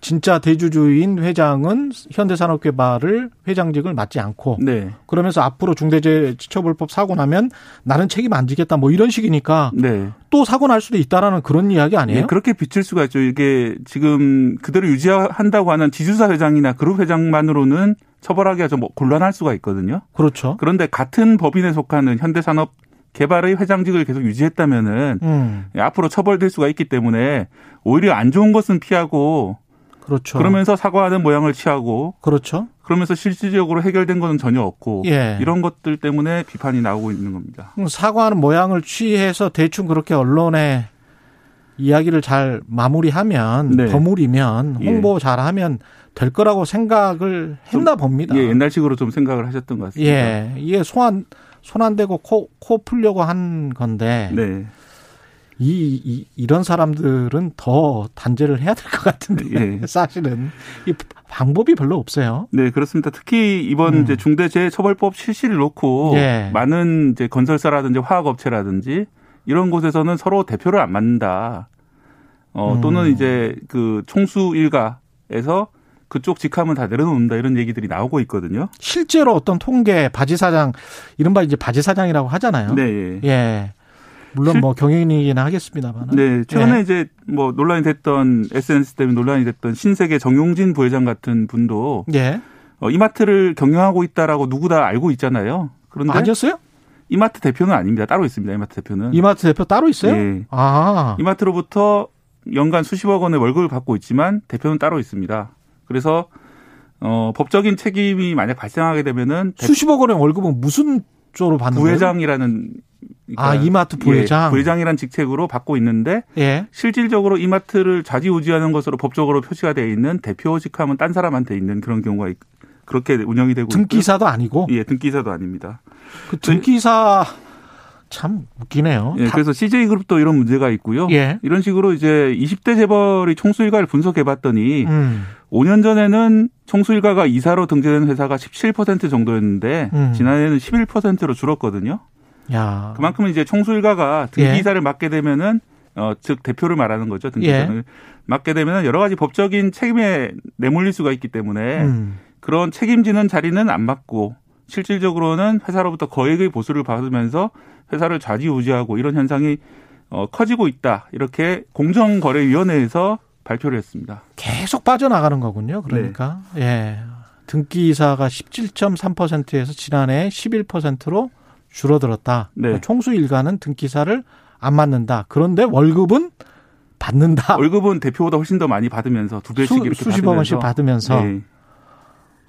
진짜 대주주인 회장은 현대산업개발을 회장직을 맡지 않고 네. 그러면서 앞으로 중대재해처벌법 사고 나면 나는 책임 안 지겠다 뭐 이런 식이니까 네. 또 사고 날 수도 있다라는 그런 이야기 아니에요? 예, 그렇게 비칠 수가 있죠. 이게 지금 그대로 유지한다고 하는 지주사 회장이나 그룹 회장만으로는 처벌하기가 좀 곤란할 수가 있거든요. 그렇죠. 그런데 같은 법인에 속하는 현대산업 개발의 회장직을 계속 유지했다면은 음, 앞으로 처벌될 수가 있기 때문에 오히려 안 좋은 것은 피하고 그렇죠. 그러면서 사과하는 모양을 취하고 그렇죠. 그러면서 실질적으로 해결된 것은 전혀 없고 예. 이런 것들 때문에 비판이 나오고 있는 겁니다. 사과하는 모양을 취해서 대충 그렇게 언론에 이야기를 잘 마무리하면 네. 버무리면 예. 홍보 잘하면 될 거라고 생각을 했나 봅니다. 예, 옛날식으로 좀 생각을 하셨던 것 같습니다. 예, 이게 손안 손안 대고 코, 코 풀려고 한 건데 네. 이, 이 이런 사람들은 더 단죄를 해야 될 것 같은데 예. 사실은 이 방법이 별로 없어요. 네, 그렇습니다. 특히 이번 음. 이제 중대재해처벌법 실시를 놓고 예. 많은 이제 건설사라든지 화학업체라든지 이런 곳에서는 서로 대표를 안 맡는다. 어, 음. 또는 이제 그 총수 일가에서 그쪽 직함은 다 내려놓는다 이런 얘기들이 나오고 있거든요. 실제로 어떤 통계 바지 사장 이른바 이제 바지 사장이라고 하잖아요. 네, 예. 예. 물론 실- 뭐 경영이긴 하겠습니다만. 네, 최근에 예. 이제 뭐 논란이 됐던 SNS 때문에 논란이 됐던 신세계 정용진 부회장 같은 분도 예. 어, 이마트를 경영하고 있다라고 누구 다 알고 있잖아요. 그런데 아니었어요? 이마트 대표는 아닙니다. 따로 있습니다. 이마트 대표는. 이마트 대표 따로 있어요? 예. 아. 이마트로부터 연간 수십억 원의 월급을 받고 있지만 대표는 따로 있습니다. 그래서 어, 법적인 책임이 만약 발생하게 되면은 대- 수십억 원의 월급은 무슨 쪽으로 받는 거예요? 부회장이라는 아, 이마트 부회장. 예, 부회장이라는 직책으로 받고 있는데 예. 실질적으로 이마트를 좌지우지하는 것으로 법적으로 표시가 되어 있는 대표 직함은 딴 사람한테 있는 그런 경우가 있- 그렇게 운영이 되고 등기사도 아니고 있고요. 예, 등기사도 아닙니다. 그 등기사 참 웃기네요. 예, 다- 그래서 CJ 그룹도 이런 문제가 있고요. 예. 이런 식으로 이제 20대 재벌이 총수 일가를 분석해 봤더니 음. 5년 전에는 총수 일가가 이사로 등재된 회사가 17% 정도였는데 음. 지난해는 11%로 줄었거든요. 야. 그만큼 이제 총수 일가가 예. 등기이사를 맡게 되면은 어, 즉 대표를 말하는 거죠. 등기이사를 예. 맡게 되면은 여러 가지 법적인 책임에 내몰릴 수가 있기 때문에 음. 그런 책임지는 자리는 안 맡고 실질적으로는 회사로부터 거액의 보수를 받으면서 회사를 좌지우지하고 이런 현상이 어, 커지고 있다. 이렇게 공정거래위원회에서 발표를 했습니다. 계속 빠져나가는 거군요. 그러니까. 네. 예. 등기사가 17.3%에서 지난해 11%로 줄어들었다. 네. 총수 일가는 등기사를 안 맞는다. 그런데 월급은 받는다. 월급은 대표보다 훨씬 더 많이 받으면서 두 배씩 수, 이렇게 수십억 받으면서 원씩 받으면서 네.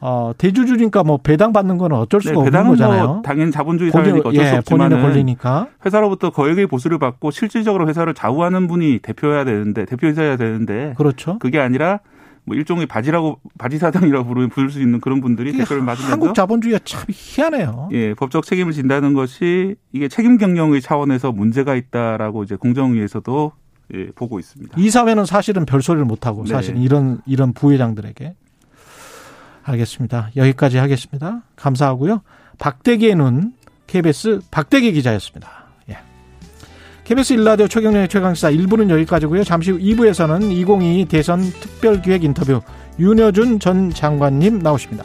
어, 대주주니까 뭐 배당 받는 건 어쩔 네, 수가 없는 배당은 거잖아요. 뭐 당연히 자본주의 본인, 사회니까 어쩔 수 예, 없지만 본인의 권리니까. 회사로부터 거액의 보수를 받고 실질적으로 회사를 좌우하는 분이 대표여야 되는데 대표이사여야 되는데 그렇죠. 그게 아니라 뭐 일종의 바지라고 바지 사장이라고 부르 부를 수 있는 그런 분들이 대표를 받으면서 한국 자본주의가 참 희한해요. 예, 법적 책임을 진다는 것이 이게 책임 경영의 차원에서 문제가 있다라고 이제 공정위에서도 예, 보고 있습니다. 이 사회는 사실은 별소리를 못 하고 네. 사실 이런 이런 부회장들에게 알겠습니다. 여기까지 하겠습니다. 감사하고요. 박대기의 눈 KBS 박대기 기자였습니다. 예. KBS 일라디오 최경련의 최강시사 1부는 여기까지고요. 잠시 후 2부에서는 2022 대선 특별기획 인터뷰 윤여준 전 장관님 나오십니다.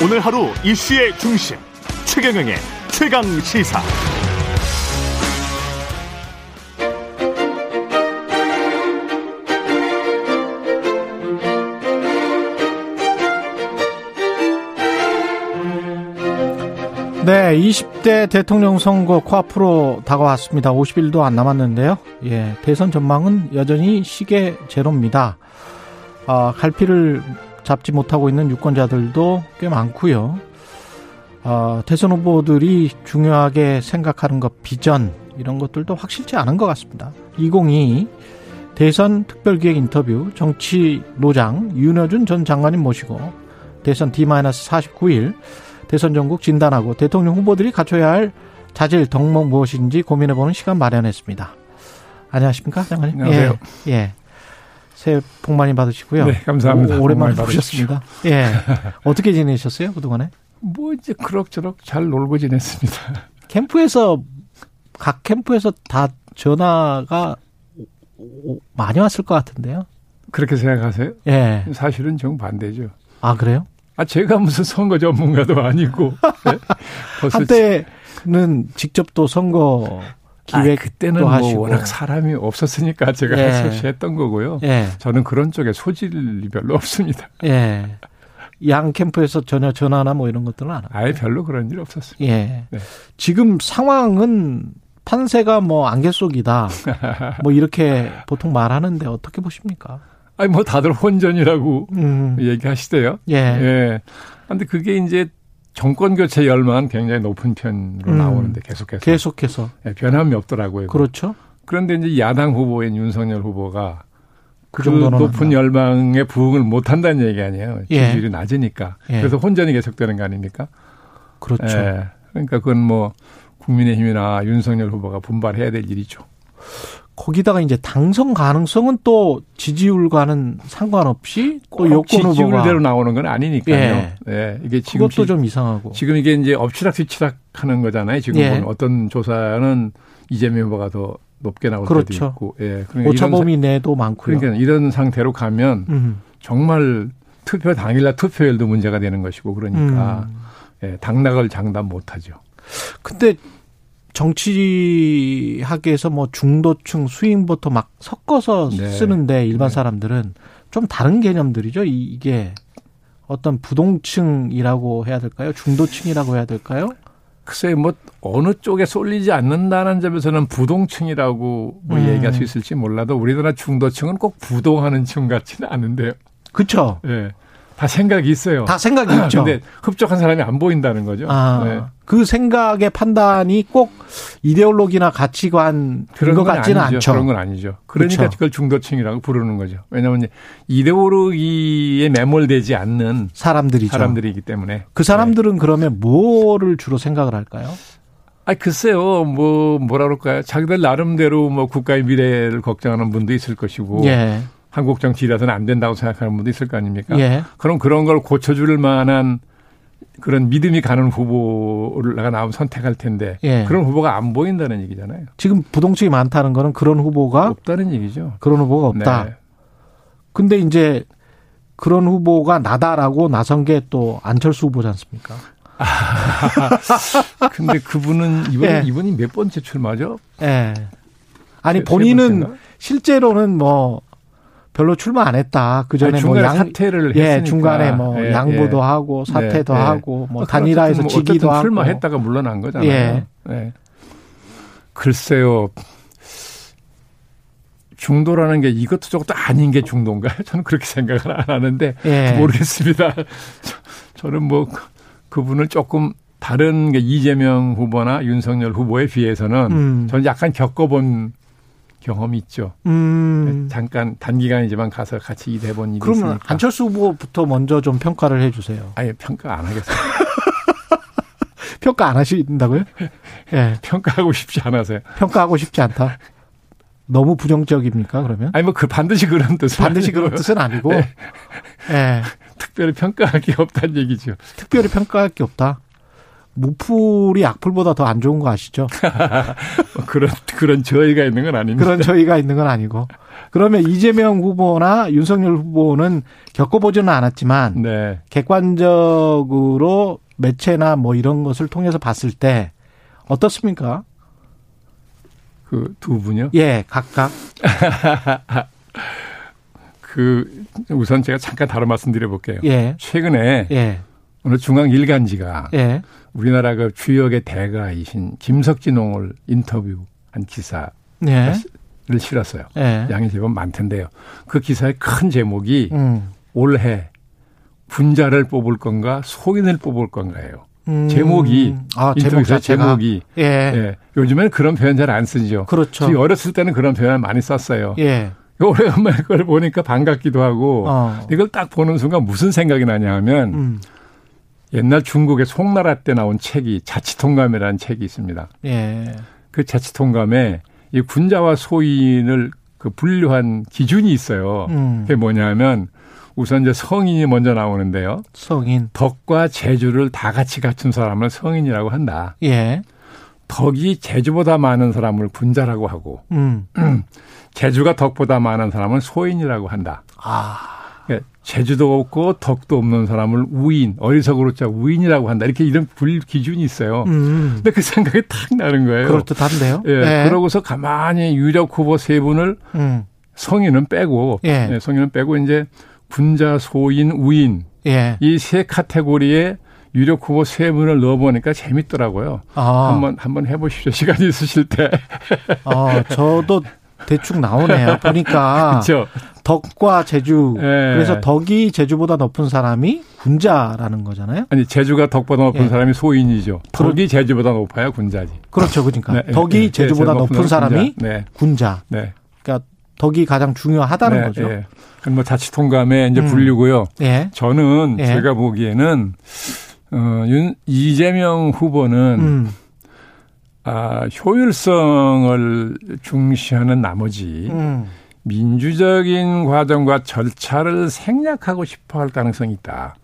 오늘 하루 이슈의 중심 최경영의 최강 시사. 네, 20대 대통령 선거 코앞으로 다가왔습니다. 50일도 안 남았는데요. 예, 대선 전망은 여전히 시계 제로입니다. 아, 갈피를 잡지 못하고 있는 유권자들도 꽤 많고요. 아, 대선 후보들이 중요하게 생각하는 것, 비전 이런 것들도 확실치 않은 것 같습니다. 2022 대선 특별기획 인터뷰 정치 노장 윤여준 전 장관님 모시고 대선 D-49일 대선 전국 진단하고 대통령 후보들이 갖춰야 할 자질 덕목 무엇인지 고민해보는 시간 마련했습니다. 안녕하십니까, 장관님? 안녕하세요. 예, 예. 새해 복 많이 받으시고요. 네, 감사합니다. 오, 오랜만에 보셨습니다. 예. 어떻게 지내셨어요, 그동안에? 뭐 이제 그럭저럭 잘 놀고 지냈습니다. 캠프에서 각 캠프에서 다 전화가 오- 많이 왔을 것 같은데요. 그렇게 생각하세요? 예. 사실은 정반대죠. 아 그래요? 아 제가 무슨 선거 전문가도 아니고 네? 한때는 직접 또 선거 아, 기획 그때는 또뭐 하시고. 워낙 사람이 없었으니까 제가 예. 할수 없이 했던 거고요. 예. 저는 그런 쪽에 소질이 별로 없습니다. 예. 양 캠프에서 전혀 전화나 뭐 이런 것들은 안 하고. 아예 별로 그런 일 없었습니다. 예. 네. 지금 상황은 판세가 뭐 안개 속이다. 뭐 이렇게 보통 말하는데 어떻게 보십니까? 아니 뭐 다들 혼전이라고 음. 얘기하시대요. 예. 예. 근데 그게 이제 정권 교체 열망은 굉장히 높은 편으로 음. 나오는데 계속해서 계속해서. 예, 변함이 없더라고요. 그렇죠. 그런데 이제 야당 후보인 윤석열 후보가 그 그, 높은. 열망에 부응을 못 한다는 얘기 아니에요. 예. 지지율이 낮으니까. 예. 그래서 혼전이 계속되는 거 아닙니까? 그렇죠. 예. 그러니까 그건 뭐 국민의힘이나 윤석열 후보가 분발해야 될 일이죠. 거기다가 이제 당선 가능성은 또 지지율과는 상관없이 또꼭 여권 후보가 지지율대로 나오는 건 아니니까요. 예. 예. 이게 지금 그것도 지- 좀 이상하고. 지금 이게 이제 엎치락 뒤치락 하는 거잖아요. 지금 예. 어떤 조사는 이재명 후보가 더 높게 나올 그렇죠. 때도 있고. 예. 그러니까 이런 오차범위 내도 사- 많고요. 그러니까 이런 상태로 가면 음. 정말 투표 당일날 투표율도 문제가 되는 것이고 그러니까 음. 예, 당락을 장담 못하죠. 근데 정치학에서 뭐 중도층 수익부터 막 섞어서 네. 쓰는데 일반 네. 사람들은 좀 다른 개념들이죠. 이- 이게 어떤 부동층이라고 해야 될까요? 중도층이라고 해야 될까요? 글쎄 뭐 어느 쪽에 쏠리지 않는다는 점에서는 부동층이라고 뭐 음. 얘기할 수 있을지 몰라도 우리나라 중도층은 꼭 부동하는 층 같지는 않은데요. 그렇죠. 예. 다 생각이 있어요. 다 생각이 있죠. 근데 흡족한 사람이 안 보인다는 거죠. 아, 네. 그 생각의 판단이 꼭 이데올로기나 가치관 그런 것건 같지는 아니죠. 않죠. 그런 건 아니죠. 그러니까 그렇죠. 그걸 중도층이라고 부르는 거죠. 왜냐하면 이데올로기에 매몰되지 않는 사람들이죠. 사람들이기 때문에. 그 사람들은 그러면 뭐를 주로 생각을 할까요? 아 글쎄요, 뭐 뭐라 그럴까요? 자기들 나름대로 뭐 국가의 미래를 걱정하는 분도 있을 것이고, 예. 한국 정치라서는 안 된다고 생각하는 분도 있을 거 아닙니까? 예. 그럼 그런 걸 고쳐줄 만한 그런 믿음이 가는 후보를 내가 나오면 선택할 텐데, 예. 그런 후보가 안 보인다는 얘기잖아요. 지금 부동층이 많다는 거는 그런 후보가 없다는 얘기죠. 그런 후보가 없다. 네. 근데 이제 그런 후보가 나다라고 나선 게 또 안철수 후보지 않습니까? 근데 그분은 이분이, 예. 이분이 몇 번째 출마죠? 예. 아니 본인은? 실제로는 뭐 별로 출마 안 했다. 그 전에 뭐 양, 사퇴를 예, 했으니까. 중간에 뭐 예, 양보도 예. 하고 사퇴도 네, 네. 하고 뭐 어, 단일화해서 뭐 지기도 하고 출마했다가 물러난 거잖아요. 예. 네. 글쎄요. 중도라는 게 이것도 저것도 아닌 게 중도인가요? 저는 그렇게 생각을 안 하는데 예. 모르겠습니다. 저- 저는 뭐 그- 그분을 조금 다른 게 이재명 후보나 윤석열 후보에 비해서는 음. 저는 약간 겪어본 경험이 있죠. 음. 잠깐 단기간이지만 가서 같이 일해본 일이 그러면 있으니까. 안철수 후보부터 먼저 좀 평가를 해 주세요. 아예 평가 안 하겠어요. 평가 안 하신다고요? 예. 평가하고 싶지 않아서요. 평가하고 싶지 않다. 너무 부정적입니까, 그러면? 아니 뭐 그 반드시 그런 뜻은 반드시 아니고요. 그런 뜻은 아니고, 네. 예. 특별히 평가할 게 없다는 얘기죠. 특별히 평가할 게 없다. 무풀이 악플보다 더 안 좋은 거 아시죠? 뭐 그런 그런 저희가 있는 건 아닙니다. 그런 저희가 있는 건 아니고. 그러면 이재명 후보나 윤석열 후보는 겪어보지는 않았지만 네. 객관적으로 매체나 뭐 이런 것을 통해서 봤을 때 어떻습니까? 그 두 분요. 예, 각각. 그 우선 제가 잠깐 다른 말씀드려 볼게요. 예, 최근에 예, 어느 중앙 일간지가 예, 우리나라 그 주역의 대가이신 김석진홍을 인터뷰한 기사를 예, 실었어요. 예. 양이 제법 많던데요. 그 기사의 큰 제목이 음, 올해 분자를 뽑을 건가 소인을 뽑을 건가예요. 음. 제목이 아, 제목 인터뷰에서 자체가 제목 이 예, 예. 요즘에는 그런 표현 잘 안 쓰죠. 그렇죠. 어렸을 때는 그런 표현을 많이 썼어요. 예, 오래간만에 그걸 보니까 반갑기도 하고 어. 이걸 딱 보는 순간 무슨 생각이 나냐 하면 음. 옛날 중국의 송나라 때 나온 책이 자치통감이라는 책이 있습니다. 예. 그 자치통감에 이 군자와 소인을 그 분류한 기준이 있어요. 음. 그게 뭐냐면 우선 이제 성인이 먼저 나오는데요. 성인. 덕과 재주를 다 같이 갖춘 사람을 성인이라고 한다. 예. 덕이 재주보다 많은 사람을 군자라고 하고 음. 재주가 덕보다 많은 사람은 소인이라고 한다. 아. 재주도 없고 덕도 없는 사람을 우인, 어리석으로 자 우인이라고 한다. 이렇게 이런 분 기준이 있어요. 음. 근데 그 생각이 탁 나는 거예요. 그럴 듯한데요. 예. 그러고서 가만히 유력 후보 세 분을 음. 성인은 빼고 예. 예, 성인은 빼고 이제 군자, 소인, 우인 예. 이세 카테고리에 유력 후보 세 분을 넣어보니까 재밌더라고요. 아. 한번 한번 해보십시오. 시간이 있으실 때. 어, 저도 대충 나오네요. 보니까 그렇죠. 덕과 제주. 예. 그래서 덕이 제주보다 높은 사람이 군자라는 거잖아요. 아니 제주가 덕보다 높은 예. 사람이 소인이죠. 그렇- 덕이 제주보다 높아야 군자지. 그렇죠. 그러니까 네, 덕이 예, 예, 제주보다 제주 높은 사람이 군자. 네, 군자. 네. 그러니까 덕이 가장 중요하다는 네, 거죠. 예. 뭐 자치통감에 이제 음. 분류고요. 예. 저는 예. 제가 보기에는 어, 윤, 이재명 후보는 음. 아, 효율성을 중시하는 나머지 음. 민주적인 과정과 절차를 생략하고 싶어 할 가능성이 있다.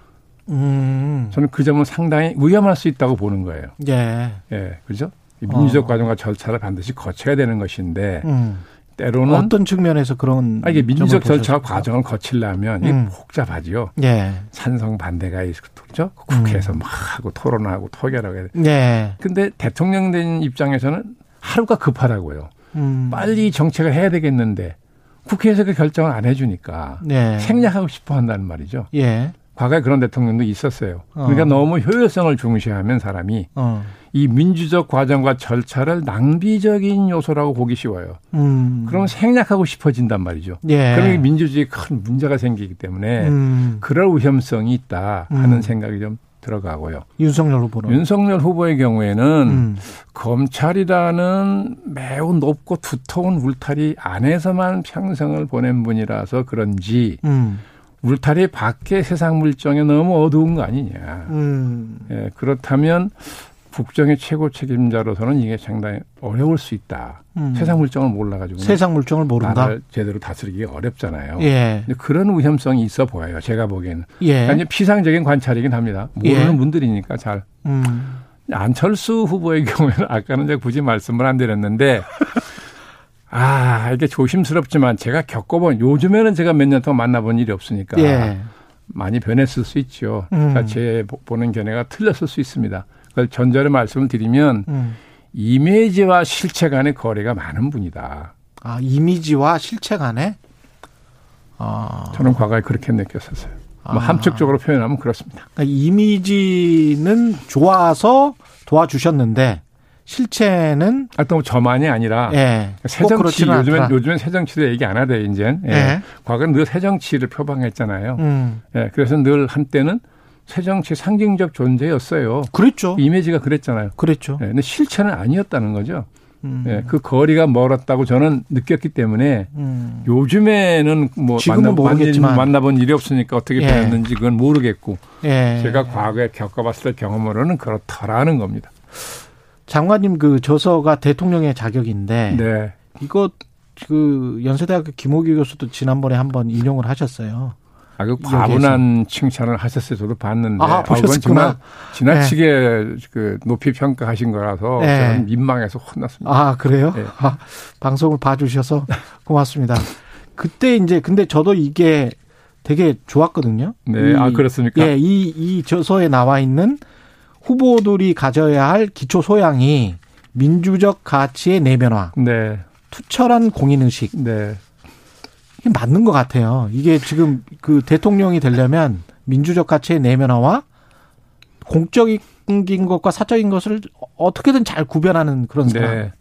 음. 저는 그 점은 상당히 위험할 수 있다고 보는 거예요. 예. 예, 그죠? 이 민주적 어. 과정과 절차를 반드시 거쳐야 되는 것인데 음. 때로는 어떤 측면에서 그런 아, 이게 민주적 절차와? 과정을 거치려면 이게 음. 복잡하지요. 예. 찬성 반대가 있고 그죠? 국회에서 음. 막 하고 토론하고 토결하고 해야 돼. 예. 근데 대통령 된 입장에서는 하루가 급하다고요. 음. 빨리 정책을 해야 되겠는데 국회에서 그 결정을 안 해주니까 예. 생략하고 싶어 한다는 말이죠. 예. 과거에 그런 대통령도 있었어요. 어. 그러니까 너무 효율성을 중시하면 사람이 어. 이 민주적 과정과 절차를 낭비적인 요소라고 보기 쉬워요. 음. 그럼 생략하고 싶어진단 말이죠. 예. 그러면 민주주의에 큰 문제가 생기기 때문에 음. 그럴 위험성이 있다 하는 음. 생각이 좀 들어가고요. 윤석열 후보는 윤석열 후보의 경우에는 음. 검찰이라는 매우 높고 두터운 울타리 안에서만 평생을 보낸 분이라서 그런지 음. 울타리 밖의 세상 물정에 너무 어두운 거 아니냐. 음. 예, 그렇다면 국정의 최고 책임자로서는 이게 상당히 어려울 수 있다. 음. 세상 물정을 몰라가지고 세상 물정을 모른다. 제대로 다스리기 어렵잖아요. 예. 그런 위험성이 있어 보여요. 제가 보기에는. 예. 아니 피상적인 관찰이긴 합니다. 모르는 예. 분들이니까 잘. 음. 안철수 후보의 경우에는 아까는 제가 굳이 말씀을 안 드렸는데 아 이게 조심스럽지만 제가 겪어본 요즘에는 제가 몇 년 동안 만나본 일이 없으니까 예. 많이 변했을 수 있죠. 음. 그러니까 제 보- 보는 견해가 틀렸을 수 있습니다. 그걸 전제로 말씀을 드리면 음. 이미지와 실체 간의 거리가 많은 분이다. 아, 이미지와 실체 간에 아. 저는 과거에 그렇게 느꼈었어요. 뭐 아. 함축적으로 표현하면 그렇습니다. 그러니까 이미지는 좋아서 도와주셨는데 실체는 하여튼 저만이 아니라 예. 꼭 새정치 요즘엔. 요즘엔 새정치도 얘기 안 하대 이제. 예. 예. 과거는 늘 새정치를 표방했잖아요. 음. 예. 그래서 늘 한때는 새정치 상징적 존재였어요. 그랬죠. 이미지가 그랬잖아요. 그랬죠. 예. 근데 실체는 아니었다는 거죠. 음. 예. 그 거리가 멀었다고 저는 느꼈기 때문에 음. 요즘에는 뭐 지금은 만나, 모르겠지만. 만나본 일이 없으니까 어떻게 예. 변했는지 그건 모르겠고 예. 제가 과거에 겪어봤을 때 경험으로는 그렇더라는 겁니다. 장관님 그 저서가 대통령의 자격인데 네. 이거 그 연세대학교 김호기 교수도 지난번에 한번 인용을 하셨어요. 아, 그 여기에서. 과분한 칭찬을 하셨어요. 저도 봤는데. 아, 보셨구나. 지나, 지나치게 그 높이 평가하신 거라서 네. 저는 민망해서 혼났습니다. 아 그래요? 네. 아, 방송을 봐주셔서 고맙습니다. 그때 이제 근데 저도 이게 되게 좋았거든요. 네. 이- 아, 그렇습니까? 예, 이, 이 저서에 나와 있는 후보들이 가져야 할 기초 소양이 민주적 가치의 내면화, 네. 투철한 공인의식, 네. 이게 맞는 것 같아요. 이게 지금 그 대통령이 되려면 민주적 가치의 내면화와 공적인 것과 사적인 것을 어떻게든 잘 구별하는 그런 사람. 네.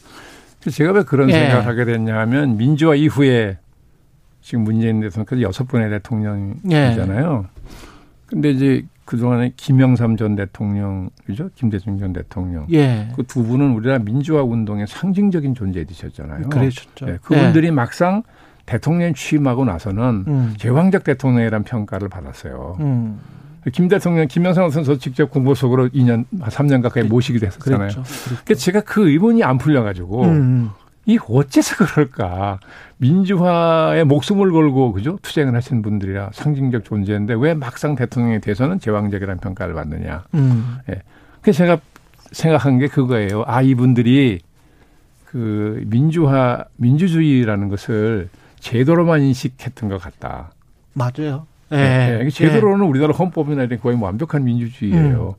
제가 왜 그런 예. 생각을 하게 됐냐 하면 민주화 이후에 지금 문재인 대통령까지 여섯 번의 대통령이잖아요. 근데 이제 그동안에 김영삼 전 대통령, 그죠? 김대중 전 대통령. 예. 그 두 분은 우리나라 민주화 운동의 상징적인 존재이셨잖아요. 그러셨죠. 네, 그분들이 막상 대통령 취임하고 나서는 음. 제왕적 대통령이라는 평가를 받았어요. 음. 김 대통령, 김영삼 선수 직접 공보 속으로 2년, 3년 가까이 모시기도 했었잖아요. 그러니까 제가 그 의문이 안 풀려가지고 음. 이 어째서 그럴까? 민주화에 목숨을 걸고 그죠 투쟁을 하신 분들이라 상징적 존재인데 왜 막상 대통령에 대해서는 제왕적이라는 평가를 받느냐? 음. 예. 그래서 제가 생각한 게 그거예요. 아 이분들이 그 민주화 민주주의라는 것을 제도로만 인식했던 것 같다. 맞아요. 예. 예. 이게 제도로는 우리나라 헌법이나 이런 거의 완벽한 민주주의예요.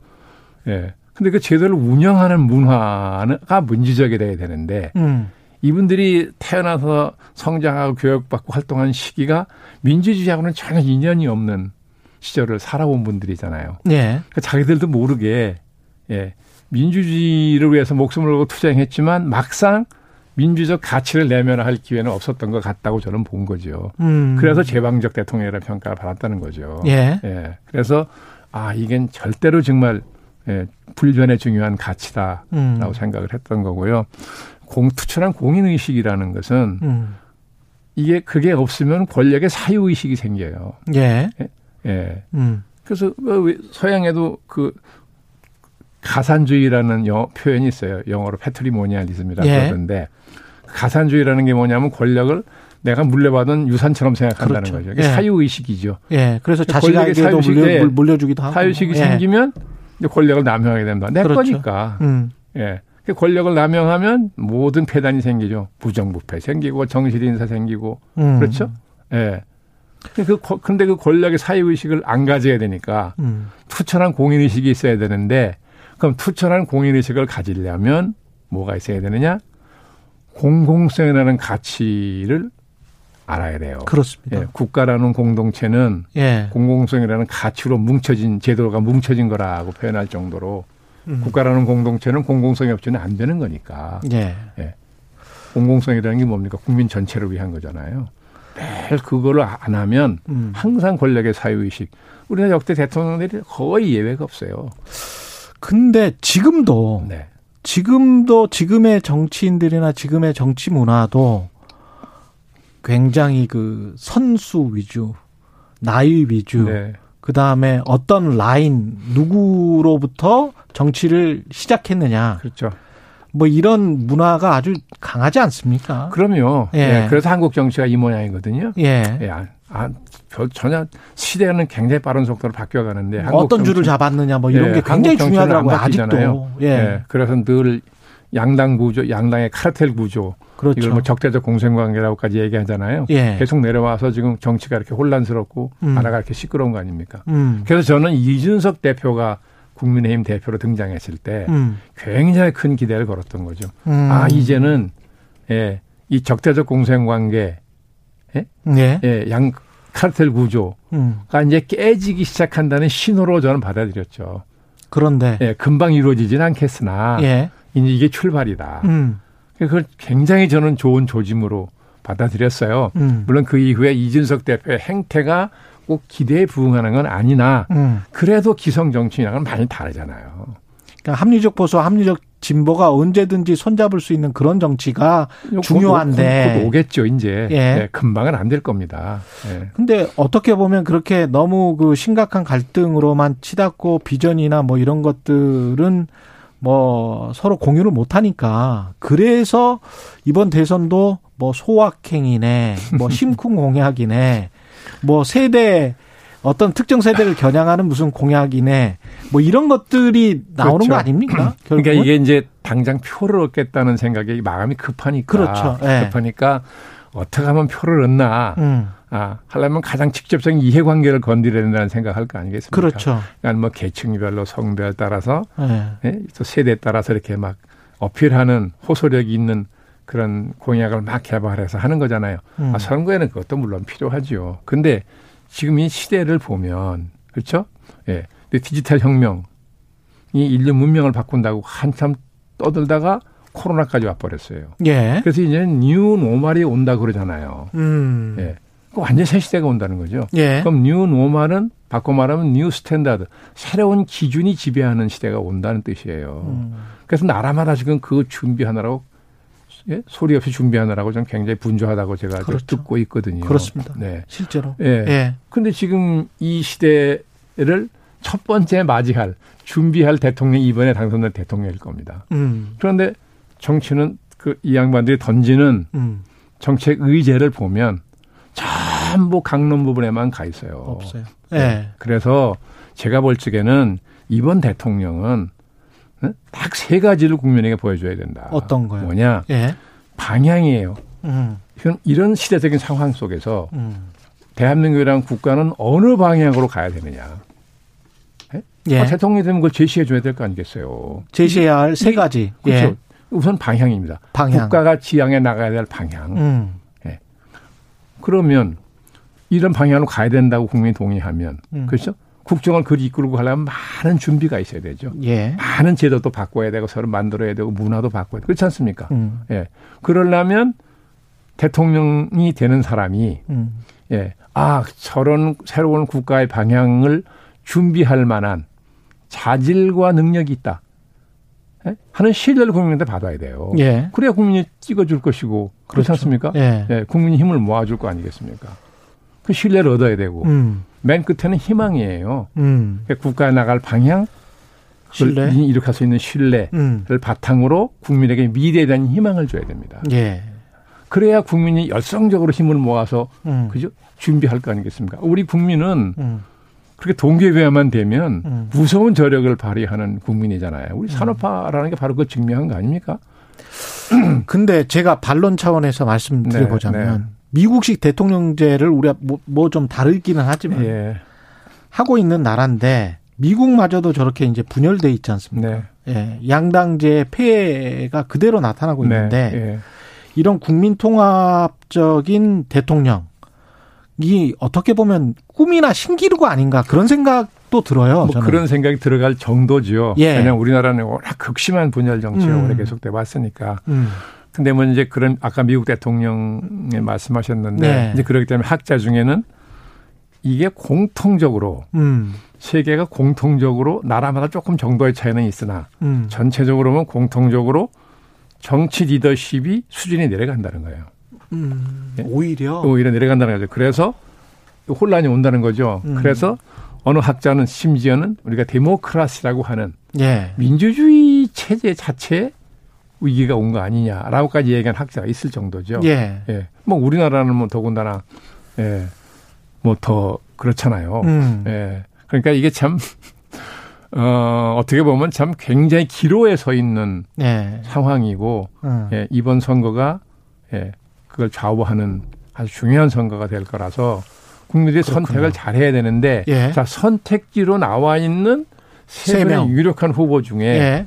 예. 근데 그 제도를 운영하는 문화가 민주적이 돼야 되는데 음. 이분들이 태어나서 성장하고 교육받고 활동한 시기가 민주주의하고는 전혀 인연이 없는 시절을 살아온 분들이잖아요. 예. 그러니까 자기들도 모르게 예, 민주주의를 위해서 목숨을 걸고 투쟁했지만 막상 민주적 가치를 내면할 기회는 없었던 것 같다고 저는 본 거죠. 음. 그래서 제왕적 대통령이라는 평가를 받았다는 거죠. 예. 예. 그래서 아 이겐 절대로 정말 예, 불변의 중요한 가치다라고 음. 생각을 했던 거고요. 공 투철한 공인 의식이라는 것은 음. 이게 그게 없으면 권력의 사유 의식이 생겨요. 예. 예. 음. 그래서 왜 서양에도 그 가산주의라는 여, 표현이 있어요. 영어로 패트리모니알리즘이라고 예. 그러는데 가산주의라는 게 뭐냐면 권력을 내가 물려받은 유산처럼 생각한다는 그렇죠. 거죠. 이게 예. 사유 의식이죠. 예. 그래서 자식에게도 물려, 물- 물려주기도 하고. 사유식이 예. 생기면 이제 권력을 남용하게 된다. 내 그렇죠. 거니까. 음. 예. 그 권력을 남용하면 모든 폐단이 생기죠. 부정부패 생기고 정실 인사 생기고 음. 그렇죠. 예. 그 거- 근데 그 권력의 사유 의식을 안 가져야 되니까 음. 투철한 공인 의식이 있어야 되는데 그럼 투철한 공인 의식을 가지려면 뭐가 있어야 되느냐? 공공성이라는 가치를 알아야 돼요. 그렇습니다. 예, 국가라는 공동체는 예. 공공성이라는 가치로 뭉쳐진 제도가 뭉쳐진 거라고 표현할 정도로 음. 국가라는 공동체는 공공성이 없이는 안 되는 거니까 예. 공공성이라는 게 뭡니까 국민 전체를 위한 거잖아요. 매일 그거를 안 하면 음. 항상 권력의 사유의식 우리나라 역대 대통령들이 거의 예외가 없어요. 근데 지금도 네. 지금도 지금의 정치인들이나 지금의 정치 문화도 굉장히 그 선수 위주, 나이 위주, 네. 그 다음에 어떤 라인 누구로부터 정치를 시작했느냐, 그렇죠. 뭐 이런 문화가 아주 강하지 않습니까? 그럼요. 예. 예, 그래서 한국 정치가 이 모양이거든요. 예. 예, 아, 전혀 시대는 굉장히 빠른 속도로 바뀌어 가는데 한국 어떤 줄을 정치- 잡았느냐, 뭐 이런 예, 게 굉장히 중요하더라고요. 아직도. 예. 예, 그래서 늘 양당 구조, 양당의 카르텔 구조, 그렇죠. 이걸 뭐 적대적 공생관계라고까지 얘기하잖아요. 예. 계속 내려와서 지금 정치가 이렇게 혼란스럽고 음. 나라가 이렇게 시끄러운 거 아닙니까? 음. 그래서 저는 이준석 대표가 국민의힘 대표로 등장했을 때 음. 굉장히 큰 기대를 걸었던 거죠. 음. 아 이제는 예, 이 적대적 공생관계, 예. 예, 양 카르텔 구조가 음. 이제 깨지기 시작한다는 신호로 저는 받아들였죠. 그런데 예, 금방 이루어지진 않겠으나 예. 이제 이게 출발이다. 음. 그걸 굉장히 저는 좋은 조짐으로 받아들였어요. 음. 물론 그 이후에 이준석 대표의 행태가 꼭 기대에 부응하는 건 아니나 음. 그래도 기성 정치인하고는 많이 다르잖아요. 그러니까 합리적 보수, 합리적 진보가 언제든지 손잡을 수 있는 그런 정치가 중요한데. 곧, 곧 오겠죠, 이제. 예. 예, 금방은 안 될 겁니다. 예. 근데 어떻게 보면 그렇게 너무 그 심각한 갈등으로만 치닫고 비전이나 뭐 이런 것들은 뭐 서로 공유를 못 하니까 그래서 이번 대선도 뭐 소확행이네, 뭐 심쿵 공약이네, 뭐 세대 어떤 특정 세대를 겨냥하는 무슨 공약이네, 뭐 이런 것들이 나오는 그렇죠. 거 아닙니까? 그러니까 결국은? 이게 이제 당장 표를 얻겠다는 생각에 마음이 급하니까. 그렇죠. 예. 급하니까 어떻게 하면 표를 얻나. 음, 아, 하려면 가장 직접적인 이해관계를 건드려야 된다는 생각할 거 아니겠습니까? 그렇죠. 그러니까 뭐 계층별로 성별 따라서 예. 예, 또 세대에 따라서 이렇게 막 어필하는 호소력이 있는 그런 공약을 막 개발해서 하는 거잖아요. 음. 아, 선거에는 그것도 물론 필요하죠. 근데 지금 이 시대를 보면 그렇죠? 예. 근데 디지털 혁명이 인류 문명을 바꾼다고 한참 떠들다가 코로나까지 와버렸어요. 예. 그래서 이제 new normal이 온다 그러잖아요. 음. 예. 그 완전 새 시대가 온다는 거죠. 예. 그럼 new normal은 바꿔 말하면 new standard 새로운 기준이 지배하는 시대가 온다는 뜻이에요. 음. 그래서 나라마다 지금 그 준비하느라고 예? 소리 없이 준비하느라고 좀 굉장히 분주하다고 제가 그렇죠. 듣고 있거든요. 그렇습니다. 네. 실제로. 예. 예. 근데 지금 이 시대를 첫 번째 맞이할 준비할 대통령이 이번에 당선된 대통령일 겁니다. 음. 그런데 정치는 그 이 양반들이 던지는 음. 정책 의제를 보면 전부 강론 부분에만 가 있어요. 없어요. 네. 네. 그래서 제가 볼 적에는 이번 대통령은 딱 세 가지를 국민에게 보여줘야 된다. 어떤 거요? 뭐냐? 예. 방향이에요. 음. 이런 시대적인 상황 속에서 음. 대한민국이라는 국가는 어느 방향으로 가야 되느냐. 예? 예. 아, 대통령이 되면 그걸 제시해 줘야 될 거 아니겠어요. 제시해야 할 세 가지. 그렇죠. 예. 우선 방향입니다. 방향. 국가가 지향해 나가야 될 방향. 음. 예. 그러면 이런 방향으로 가야 된다고 국민이 동의하면 음. 그렇죠? 국정을 그리 이끌고 가려면 많은 준비가 있어야 되죠. 예. 많은 제도도 바꿔야 되고 서로 만들어야 되고 문화도 바꿔야 되고 그렇지 않습니까? 음. 예. 그러려면 대통령이 되는 사람이 음. 예. 아, 저런 새로운 국가의 방향을 준비할 만한 자질과 능력이 있다. 예? 하는 신뢰를 국민한테 받아야 돼요. 예. 그래야 국민이 찍어줄 것이고 그렇지 그렇죠. 않습니까? 예. 예. 국민이 힘을 모아줄 거 아니겠습니까? 그 신뢰를 얻어야 되고 음. 맨 끝에는 희망이에요. 음. 그러니까 국가에 나갈 방향, 신뢰? 이룩할 수 있는 신뢰를 음. 바탕으로 국민에게 미래에 대한 희망을 줘야 됩니다. 예. 그래야 국민이 열성적으로 힘을 모아서 음. 그죠 준비할 거 아니겠습니까? 우리 국민은 음. 그렇게 동계부야만 되면 음. 무서운 저력을 발휘하는 국민이잖아요. 우리 음. 산업화라는 게 바로 그 증명한 거 아닙니까? 근데 제가 반론 차원에서 말씀드려보자면 네, 네. 미국식 대통령제를 우리가 뭐좀 다르기는 하지만 예. 하고 있는 나라인데 미국마저도 저렇게 이제 분열돼 있지 않습니까? 네. 예. 양당제 폐해가 그대로 나타나고 네. 있는데 예. 이런 국민 통합적인 대통령 이 어떻게 보면 꿈이나 신기루가 아닌가 그런 생각도 들어요. 뭐 그런 생각이 들어갈 정도죠. 예. 왜냐하면 우리나라는 워낙 극심한 분열 정치가 음. 오래 계속돼 왔으니까. 음. 근데 뭐 이제 그런 아까 미국 대통령에 말씀하셨는데 네. 이제 그렇기 때문에 학자 중에는 이게 공통적으로 음. 세계가 공통적으로 나라마다 조금 정도의 차이는 있으나 음. 전체적으로 보면 공통적으로 정치 리더십이 수준이 내려간다는 거예요. 음. 네? 오히려 오히려 내려간다는 거죠. 그래서 혼란이 온다는 거죠. 음. 그래서 어느 학자는 심지어는 우리가 데모크라시라고 하는 예. 민주주의 체제 자체에 위기가 온 거 아니냐라고까지 얘기한 학자가 있을 정도죠. 예. 예. 뭐 우리나라는 뭐 더군다나 예. 뭐 더 그렇잖아요. 음. 예. 그러니까 이게 참 어, 어떻게 보면 참 굉장히 기로에 서 있는 예. 상황이고 음. 예, 이번 선거가 예, 그걸 좌우하는 아주 중요한 선거가 될 거라서 국민들이 그렇군요. 선택을 잘 해야 되는데 예. 자, 선택지로 나와 있는 세 명의 유력한 후보 중에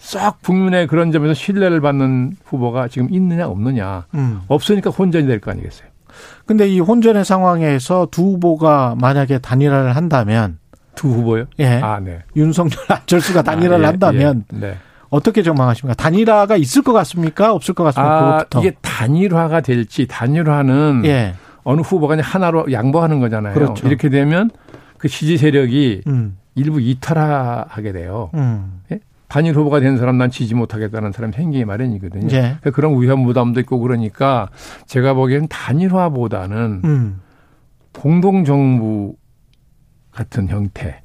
예. 싹 국민의 그런 점에서 신뢰를 받는 후보가 지금 있느냐 없느냐 음. 없으니까 혼전이 될 거 아니겠어요. 근데 이 혼전의 상황에서 두 후보가 만약에 단일화를 한다면 두 후보요? 예. 아, 네. 윤석열 안철수가 단일화를 아, 예, 한다면 예, 네. 어떻게 전망하십니까? 단일화가 있을 것 같습니까? 없을 것 같습니까? 아, 그것부터. 이게 단일화가 될지 단일화는 예. 어느 후보가 하나로 양보하는 거잖아요. 그렇죠. 이렇게 되면 그 지지 세력이 음. 일부 이탈하게 돼요. 음. 예? 단일 후보가 된 사람 난 지지 못하겠다는 사람이 생기기 마련이거든요. 예. 그런 위험 부담도 있고 그러니까 제가 보기에는 단일화보다는 음. 공동 정부 같은 형태.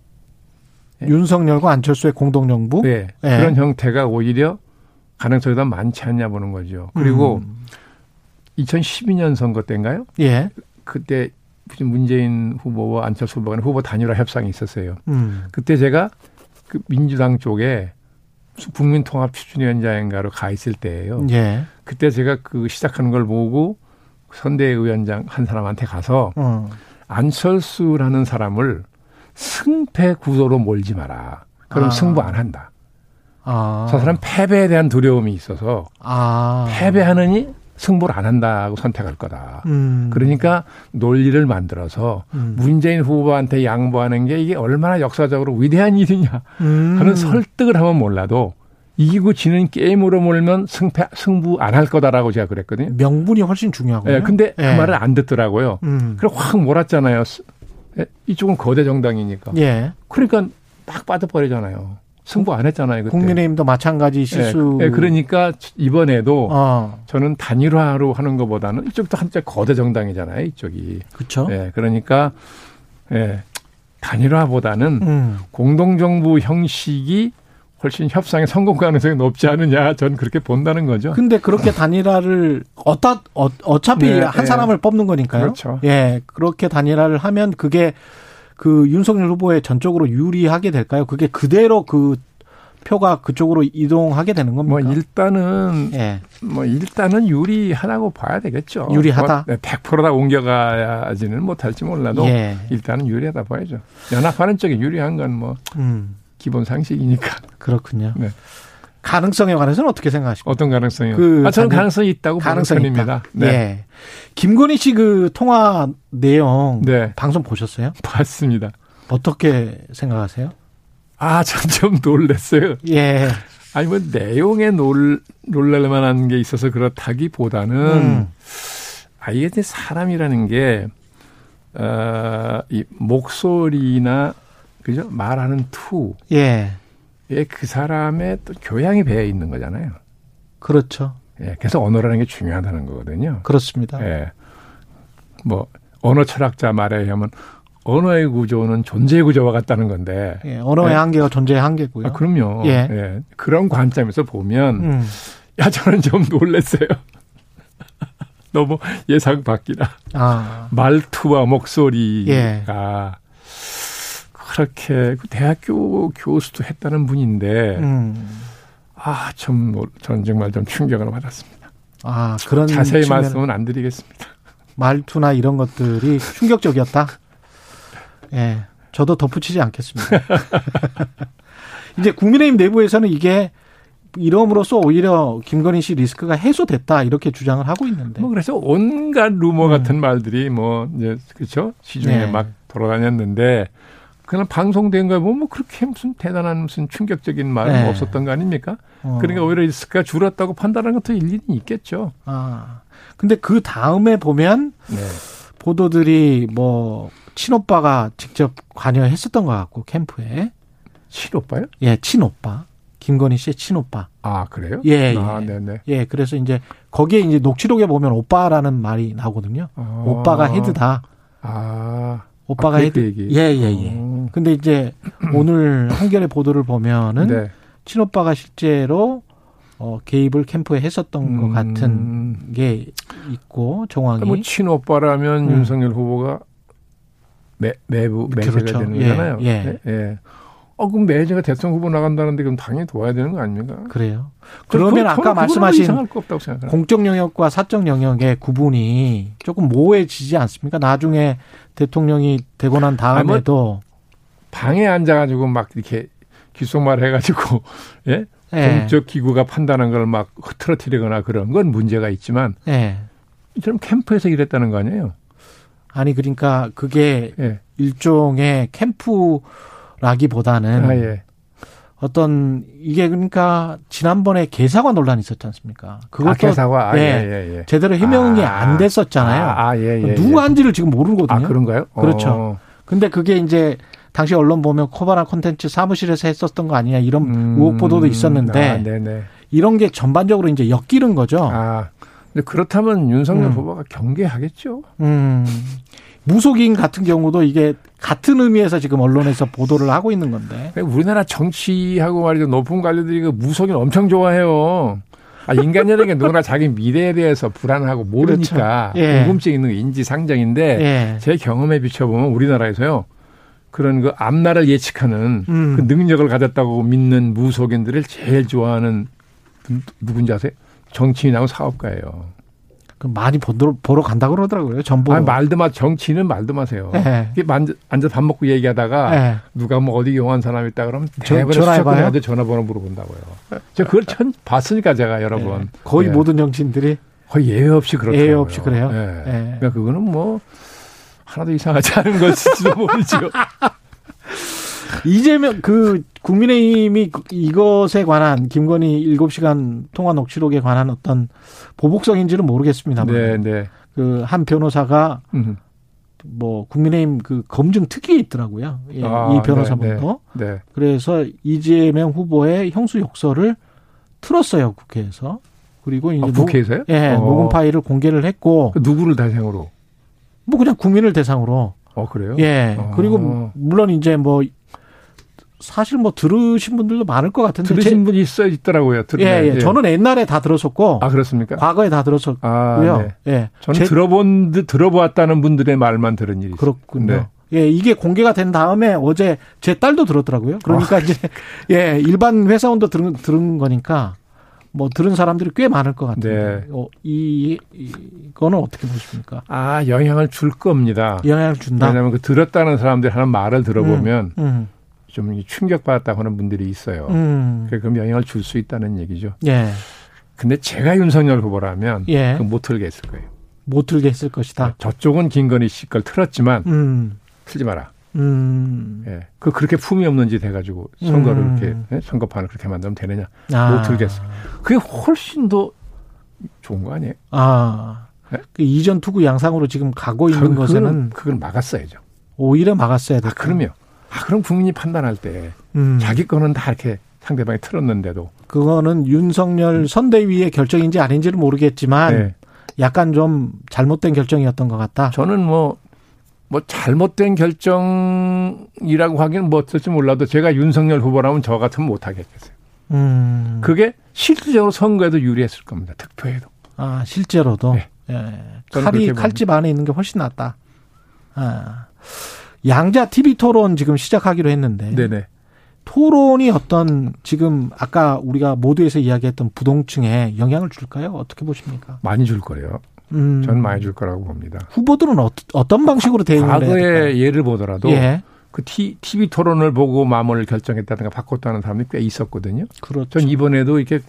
윤석열과 안철수의 공동 정부? 네. 예. 그런 형태가 오히려 가능성이 더 많지 않냐 보는 거죠. 그리고 음. 2012년 선거 때인가요? 예. 그때 문재인 후보와 안철수 후보가 후보 단일화 협상이 있었어요. 음. 그때 제가 그 민주당 쪽에 국민통합추진위원장인가로 가 있을 때예요. 예. 그때 제가 그 시작하는 걸 보고 선대위원장 한 사람한테 가서 어. 안철수라는 사람을 승패 구도로 몰지 마라. 그럼 아. 승부 안 한다. 아. 저 사람 패배에 대한 두려움이 있어서 아. 패배하느니 승부를 안 한다고 선택할 거다. 음. 그러니까 논리를 만들어서 음. 문재인 후보한테 양보하는 게 이게 얼마나 역사적으로 위대한 일이냐 음. 하는 설득을 하면 몰라도 이기고 지는 게임으로 몰면 승패 승부 안 할 거다라고 제가 그랬거든요. 명분이 훨씬 중요하고요. 예, 근데 그 예. 말을 안 듣더라고요. 음. 그래 확 몰았잖아요. 예, 이쪽은 거대 정당이니까. 예. 그러니까 딱 빠져버리잖아요. 승부 안 했잖아요. 그때. 국민의힘도 마찬가지 실수. 예, 예, 그러니까 이번에도 어. 저는 단일화로 하는 것보다는 이쪽도 한자 거대 정당이잖아요. 이쪽이. 그렇죠. 예, 그러니까 예, 단일화보다는 음. 공동정부 형식이 훨씬 협상의 성공 가능성이 높지 않느냐 전 그렇게 본다는 거죠. 근데 그렇게 단일화를 어따 어, 차피 네, 한 네. 사람을 뽑는 거니까요. 그렇죠. 예. 그렇게 단일화를 하면 그게 그 윤석열 후보에 전적으로 유리하게 될까요? 그게 그대로 그 표가 그쪽으로 이동하게 되는 겁니까? 뭐 일단은 예. 뭐 일단은 유리하다고 봐야 되겠죠. 유리하다. 뭐 100%다 옮겨가야지는 못할지 몰라도 예. 일단은 유리하다 봐야죠. 연합하는 쪽에 유리한 건뭐 음. 기본 상식이니까. 그렇군요. 네. 가능성에 관해서는 어떻게 생각하십니까? 어떤 가능성이요? 그 아, 저는 가능성이 있다고 가능성이 편입니다. 네. 네. 김건희 씨 그 통화 내용 네. 방송 보셨어요? 봤습니다. 어떻게 생각하세요? 아, 전좀 놀랐어요. 예. 아니 뭐 내용에 놀 놀랄 만한 게 있어서 그렇다기보다는 음. 아 이게 사람이라는 게 어, 이 목소리나 그죠? 말하는 투. 예. 그 사람의 또 교양이 배어 있는 거잖아요. 그렇죠. 예. 그래서 언어라는 게 중요하다는 거거든요. 그렇습니다. 예. 뭐, 언어 철학자 말에 의하면 언어의 구조는 존재의 구조와 같다는 건데. 예, 언어의 예. 한계가 존재의 한계고요. 아, 그럼요. 예. 예. 그런 관점에서 보면, 음. 야, 저는 좀 놀랐어요. 너무 예상 밖이라. 아. 말투와 목소리가 예. 그렇게 그 대학교 교수도 했다는 분인데 음. 아참 뭐, 저는 정말 좀 충격을 받았습니다. 아 그런 자세히 말씀은 안 드리겠습니다. 말투나 이런 것들이 충격적이었다. 예, 저도 덧붙이지 않겠습니다. 이제 국민의힘 내부에서는 이게 이름으로써 오히려 김건희 씨 리스크가 해소됐다 이렇게 주장을 하고 있는데. 뭐 그래서 온갖 루머 같은 음. 말들이 뭐 이제 그렇죠 시중에 네. 막 돌아다녔는데 그냥 방송된 거에 보면 뭐 그렇게 무슨 대단한 무슨 충격적인 말은 네. 없었던 거 아닙니까? 어. 그러니까 오히려 리스크가 줄었다고 판단하는 것도 일리는 있겠죠. 아. 근데 그 다음에 보면 네. 보도들이 뭐 친오빠가 직접 관여했었던 것 같고 캠프에 친오빠요? 예, 친오빠. 김건희 씨의 친오빠. 아, 그래요? 예, 예. 아, 네네. 예, 그래서 이제 거기에 이제 녹취록에 보면 오빠라는 말이 나오거든요. 아. 오빠가 헤드다. 아. 오빠가 아, 헤드. 얘기. 예, 예, 예. 음. 근데 이제 오늘 한겨레 보도를 보면은 네. 친오빠가 실제로 어, 개입을 캠프에 했었던 음. 것 같은 게 있고 정황이. 뭐 친오빠라면 음. 윤석열 후보가 매, 매부 매제가 그렇죠. 되는 거잖아요. 예, 예. 예. 어, 그럼 매제가 대통령 후보 나간다는데 그럼 당연히 도와야 되는 거 아닙니까? 그래요. 그러면 아까 말씀하신 공적 영역과 사적 영역의 구분이 조금 모호해지지 않습니까? 나중에 대통령이 되고 난 다음에도 방에 앉아가지고 막 이렇게 귓속말 해가지고 예 예. 공적 기구가 판단한 걸 막 흐트러뜨리거나 그런 건 문제가 있지만 예. 이처럼 캠프에서 일했다는 거 아니에요? 아니 그러니까 그게 예. 일종의 캠프 라기보다는 아, 예. 어떤 이게 그러니까 지난번에 개사과 논란이 있었지 않습니까? 그것도 아, 개사과 아, 예, 예, 예. 제대로 해명이 아, 안 됐었잖아요. 아, 아 예, 예, 누구 한지를 지금 모르거든요. 아, 그런가요? 그렇죠. 어. 근데 그게 이제 당시 언론 보면 코바나 콘텐츠 사무실에서 했었던 거 아니냐 이런 음, 의혹 보도도 있었는데 아, 이런 게 전반적으로 이제 엮이는 거죠. 아, 근데 그렇다면 윤석열 음. 후보가 경계하겠죠. 음. 무속인 같은 경우도 이게 같은 의미에서 지금 언론에서 보도를 하고 있는 건데. 우리나라 정치하고 말이죠. 높은 관료들이 그 무속인 엄청 좋아해요. 아, 인간이라는 게 누구나 자기 미래에 대해서 불안하고 모르니까 그렇죠. 예. 궁금증 있는 인지상정인데 예. 제 경험에 비춰보면 우리나라에서요. 그런 그 앞날을 예측하는 음. 그 능력을 가졌다고 믿는 무속인들을 제일 좋아하는 누군지 아세요? 정치인하고 사업가예요. 많이 보러, 보러 간다 그러더라고요. 전부. 아, 말도 마, 정치는 말도 마세요. 네. 앉아 밥 먹고 얘기하다가 네. 누가 뭐 어디 용한 사람 있다 그러면 전화해봐요. 전화번호 물어본다고요. 저 그걸 천 봤으니까 제가 여러분. 네. 거의 예. 모든 정치인들이 거의 예외 없이 그렇죠. 예외 없이 그래요. 예. 그러니까 그거는 뭐 하나도 이상하지 않은 것일지도 모르죠. 이재명 그 국민의힘이 이것에 관한 김건희 7시간 통화 녹취록에 관한 어떤 보복성인지는 모르겠습니다만. 네, 네. 그한 변호사가 뭐 국민의힘 그 검증 특위에 있더라고요. 예, 아, 이 변호사분도. 네, 네. 그래서 이재명 후보의 형수 욕설을 틀었어요 국회에서. 그리고 이제 아, 국회에서요? 녹, 예, 어. 녹음 파일을 공개를 했고 그 누구를 대상으로? 뭐 그냥 국민을 대상으로 어 그래요? 예. 어. 그리고 물론 이제 뭐 사실 뭐 들으신 분들도 많을 것 같은데 들으신 분이 있어 있더라고요. 제, 예, 예, 저는 옛날에 다 들었었고 아 그렇습니까? 과거에 다 들었었고요. 아, 네. 예. 저는 제- 들어본 듯 들어보았다는 분들의 말만 들은 일이. 그렇군요. 네. 예, 이게 공개가 된 다음에 어제 제 딸도 들었더라고요. 그러니까 이제 예, 일반 회사원도 들은 들은 거니까 뭐 들은 사람들이 꽤 많을 것 같은데 네. 어, 이 이거는 어떻게 보십니까? 아 영향을 줄 겁니다. 영향을 준다. 왜냐하면 그 들었다는 사람들이 하는 말을 들어보면 음, 좀 충격받았다고 하는 분들이 있어요. 음, 그럼 영향을 줄 수 있다는 얘기죠. 예, 근데 제가 윤석열 후보라면 예. 그건 못 틀게 했을 거예요. 못 들게 했을 것이다. 저쪽은 김건희 씨 걸 틀었지만 음, 틀지 마라. 음, 예. 그 그렇게 품이 없는 짓 해가지고 선거를 음. 이렇게 예? 선거판을 그렇게 만들면 되느냐? 아, 못 들겠어. 그게 훨씬 더 좋은 거 아니에요? 아, 네? 그 이전 투구 양상으로 지금 가고 있는 그걸- 것에는 그걸 막았어야죠. 오히려 막았어야 아, 됐다. 그럼요. 아, 그럼 국민이 판단할 때 음. 자기 거는 다 이렇게 상대방이 틀었는데도 그거는 윤석열 선대위의 결정인지 아닌지는 모르겠지만 네. 약간 좀 잘못된 결정이었던 것 같다. 저는 뭐, 뭐 잘못된 결정이라고 하기는 뭐 어떨지 몰라도 제가 윤석열 후보라면 저 같으면 못하겠어요. 음. 그게 실질적으로 선거에도 유리했을 겁니다. 득표에도. 아, 실제로도. 네. 예. 칼이 칼집 안에 있는 게 훨씬 낫다. 아. 양자 TV 토론 지금 시작하기로 했는데 네네. 토론이 어떤 지금 아까 우리가 모두에서 이야기했던 부동층에 영향을 줄까요? 어떻게 보십니까? 많이 줄 거예요. 음. 전 많이 줄 거라고 봅니다. 후보들은 어, 떤 방식으로 대응을 해야 될까요? 예를 보더라도 예. 그 티, TV 토론을 보고 마음을 결정했다든가 바꿨다는 사람이 꽤 있었거든요. 그렇죠. 전 이번에도 이렇게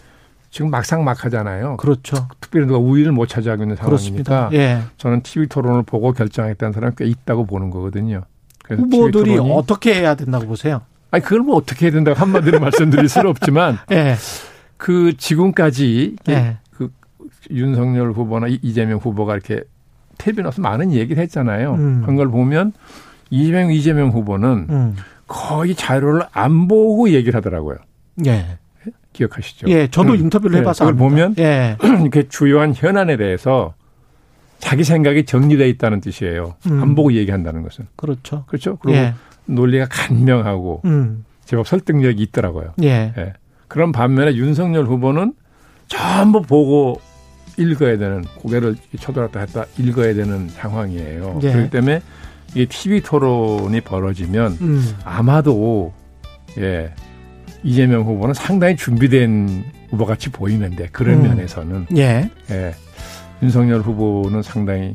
지금 막상 막 하잖아요. 그렇죠. 특별히 누가 우위를 못 차지하고 있는 그렇습니다. 상황이니까 예. 저는 TV 토론을 보고 결정했다는 사람이 꽤 있다고 보는 거거든요. 후보들이 어떻게 해야 된다고 보세요? 아니 그걸 뭐 어떻게 해야 된다고 한마디로 말씀드릴 수는 없지만 예. 그 지금까지 예. 그 윤석열 후보나 이- 이재명 후보가 이렇게 텔레비 나와서 많은 얘기를 했잖아요. 음. 한걸 보면 이재명 이재명 후보는 음. 거의 자료를 안 보고 얘기를 하더라고요. 예. 기억하시죠? 예, 저도 음. 인터뷰를 네, 해봐서 그걸 압니다. 보면 예. 이렇게 주요한 현안에 대해서 자기 생각이 정리되어 있다는 뜻이에요. 음. 안 보고 얘기한다는 것은 그렇죠. 그렇죠. 그리고 예. 논리가 간명하고 음. 제법 설득력이 있더라고요. 예. 예. 그런 반면에 윤석열 후보는 전부 보고 읽어야 되는 고개를 쳐들었다 했다 읽어야 되는 상황이에요. 예. 그렇기 때문에 이 TV 토론이 벌어지면 음. 아마도 예 이재명 후보는 상당히 준비된 후보 같이 보이는데 그런 음. 면에서는 예. 예 윤석열 후보는 상당히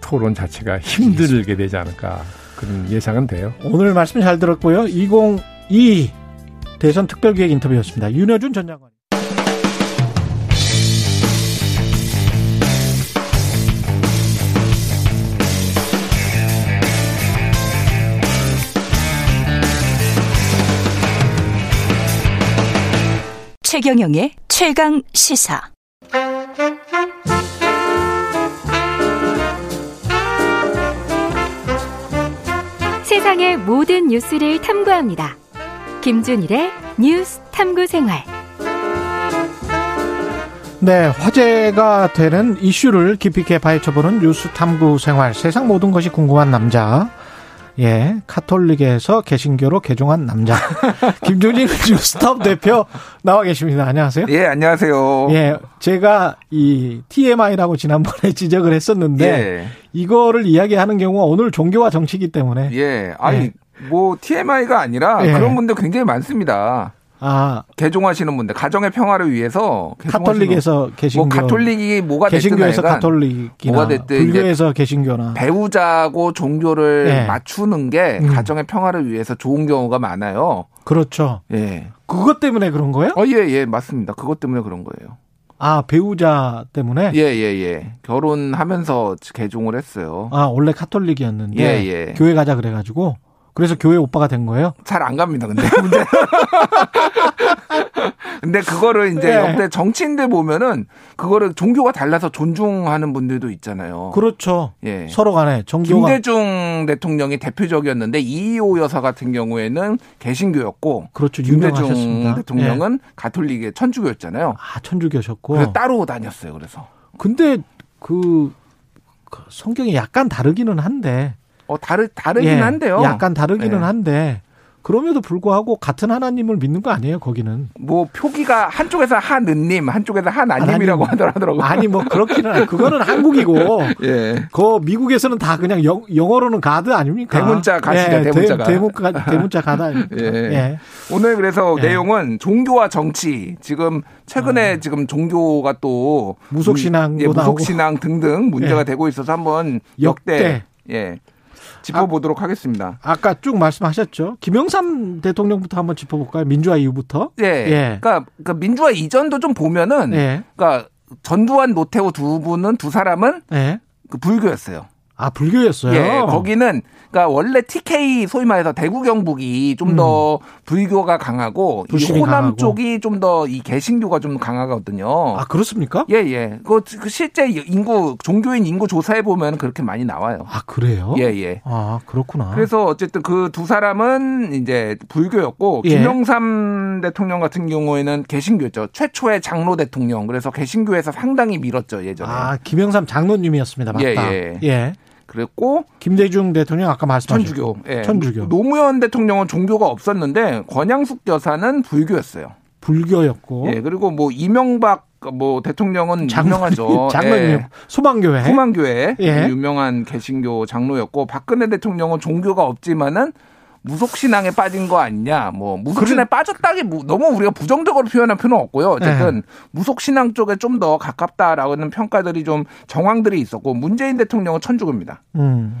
토론 자체가 힘들게 되지 않을까 그런 예상은 돼요. 오늘 말씀 잘 들었고요. 2022 대선 특별기획 인터뷰였습니다. 윤여준 전 장관. 최경영의 최강 시사. 세상의 모든 뉴스를 탐구합니다. 김준일의 뉴스 탐구 생활. 네, 화제가 되는 이슈를 깊이 있게 파헤쳐보는 뉴스 탐구 생활. 세상 모든 것이 궁금한 남자. 예, 카톨릭에서 개신교로 개종한 남자. 김준일 뉴스톱 대표 나와 계십니다. 안녕하세요. 예, 안녕하세요. 예, 제가 이 TMI라고 지난번에 지적을 했었는데 예. 이거를 이야기하는 경우가 오늘 종교와 정치이기 때문에 예. 아니, 예. 뭐 TMI가 아니라 예. 그런 분들 굉장히 많습니다. 아 개종하시는 분들, 가정의 평화를 위해서 카톨릭에서 개신교 뭐 가톨릭이 뭐가 됐든 개신교에서 가톨릭이나 뭐가 됐든 불교에서 개신교나 배우자고 종교를 예. 맞추는 게 음. 가정의 평화를 위해서 좋은 경우가 많아요. 그렇죠. 예. 그것 때문에 그런 거예요? 어, 예, 예, 맞습니다. 그것 때문에 그런 거예요. 아 배우자 때문에 예, 예, 예. 결혼하면서 개종을 했어요. 아 원래 카톨릭이었는데 예, 예. 교회 가자 그래가지고 그래서 교회 오빠가 된 거예요? 잘 안 갑니다. 근데 문제. 근데 그거를 이제 예. 역대 정치인들 보면은 그거를 종교가 달라서 존중하는 분들도 있잖아요. 그렇죠. 예. 서로 간에 정교가 김대중 대통령이 대표적이었는데 이희호 여사 같은 경우에는 개신교였고 그렇죠. 김대중 유명하셨습니다. 대통령은 가톨릭의 천주교였잖아요. 아, 천주교셨고. 그래서 따로 다녔어요. 그래서 근데 그, 그 성경이 약간 다르기는 한데. 어 다르 다르긴 예, 한데요. 약간 다르기는 네. 한데. 그럼에도 불구하고 같은 하나님을 믿는 거 아니에요, 거기는. 뭐 표기가 한쪽에서 한은님, 한쪽에서 한안님이라고 하나님. 하더라고요. 아니, 뭐, 그렇기는, 안- 그거는 한국이고. 예. 그 미국에서는 다 그냥 영, 영어로는 가드 아닙니까? 대문자 가시죠, 예, 대문자가. 대, 대문가, 대문자 가다. 예. 예. 오늘 그래서 예. 내용은 종교와 정치 지금 최근에 지금 종교가 또 아. 무속신앙도 예. 무속신앙 등등 문제가 예. 되고 있어서 한번 역대. 역대 예 짚어보도록 하겠습니다. 아까 쭉 말씀하셨죠. 김영삼 대통령부터 한번 짚어볼까요? 민주화 이후부터. 예. 예. 그러니까, 그러니까 민주화 이전도 좀 보면은 예. 그러니까 전두환 노태우 두 분은 두 사람은 예. 그 불교였어요. 아, 불교였어요. 예, 거기는 그러니까 원래 TK 소위 말해서 대구 경북이 좀더 불교가 강하고 이 음. 호남 강하고. 쪽이 좀 더 이 개신교가 좀 강하거든요. 아, 그렇습니까? 예, 예. 그, 그 실제 인구 종교인 인구 조사해 보면 그렇게 많이 나와요. 아, 그래요? 예, 예. 아, 그렇구나. 그래서 어쨌든 그 두 사람은 이제 불교였고 예. 김영삼 대통령 같은 경우에는 개신교였죠. 최초의 장로 대통령. 그래서 개신교에서 상당히 밀었죠 예전에. 아, 김영삼 장로님이었습니다. 맞다. 예, 예. 그랬고 김대중 대통령 아까 말씀하셨죠. 천주교. 예. 천주교. 노무현 대통령은 종교가 없었는데 권양숙 여사는 불교였어요. 불교였고. 예. 그리고 뭐 이명박 뭐 대통령은 유명하죠. 장로님. 예. 소망교회. 후만교회 예. 유명한 개신교 장로였고 박근혜 대통령은 종교가 없지만은 무속신앙에 빠진 거 아니냐. 뭐 무속신앙에 빠졌다기 뭐 너무 우리가 부정적으로 표현할 필요는 없고요. 어쨌든 네. 무속신앙 쪽에 좀 더 가깝다라는 평가들이 좀 정황들이 있었고 문재인 대통령은 천주교입니다. 음.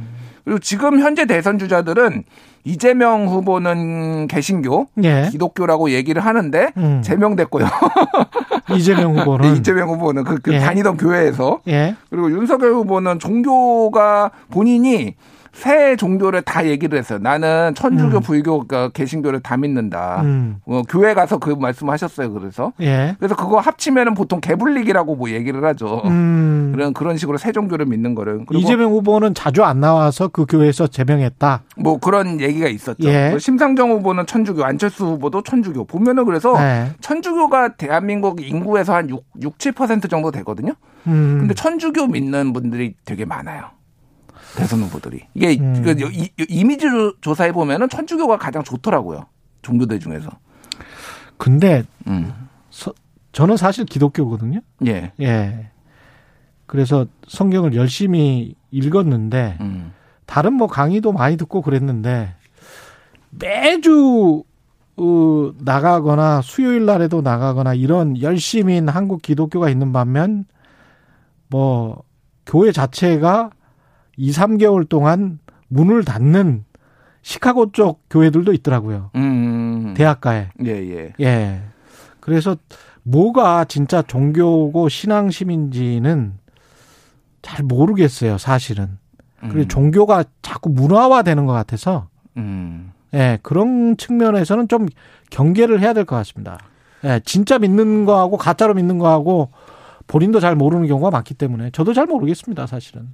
그리고 지금 현재 대선 주자들은 이재명 후보는 개신교, 예. 기독교라고 얘기를 하는데 음. 제명됐고요. 이재명 후보는. 이재명 후보는 그, 그 예. 다니던 교회에서 예. 그리고 윤석열 후보는 종교가 본인이 새 종교를 다 얘기를 했어요. 나는 천주교, 음. 불교, 그러니까 개신교를 다 믿는다. 음. 어, 교회 가서 그 말씀하셨어요. 그래서 예. 그래서 그거 합치면은 보통 개불릭이라고 뭐 얘기를 하죠. 음. 그런 그런 식으로 새 종교를 믿는 거를 그리고 이재명 후보는 자주 안 나와서 그 교회에서 제명했다. 뭐 그런 얘기가 있었죠. 예. 그 심상정 후보는 천주교, 안철수 후보도 천주교. 보면은 그래서 네. 천주교가 대한민국 인구에서 한 6, 6 7% 정도 되거든요. 음. 근데 천주교 믿는 분들이 되게 많아요. 대선 후보들이. 이게 음. 그 이, 이미지 조사해 보면은 천주교가 가장 좋더라고요. 종교들 중에서. 근데 음. 서- 저는 사실 기독교거든요. 예. 예. 그래서 성경을 열심히 읽었는데 음. 다른 뭐 강의도 많이 듣고 그랬는데 매주 어, 나가거나 수요일 날에도 나가거나 이런 열심인 한국 기독교가 있는 반면 뭐 교회 자체가 2, 3개월 동안 문을 닫는 시카고 쪽 교회들도 있더라고요. 음. 대학가에. 예, 예. 예. 그래서 뭐가 진짜 종교고 신앙심인지는 잘 모르겠어요, 사실은. 그리고 음. 종교가 자꾸 문화화 되는 것 같아서, 음. 예, 그런 측면에서는 좀 경계를 해야 될 것 같습니다. 예, 진짜 믿는 거하고 가짜로 믿는 거하고 본인도 잘 모르는 경우가 많기 때문에 저도 잘 모르겠습니다, 사실은.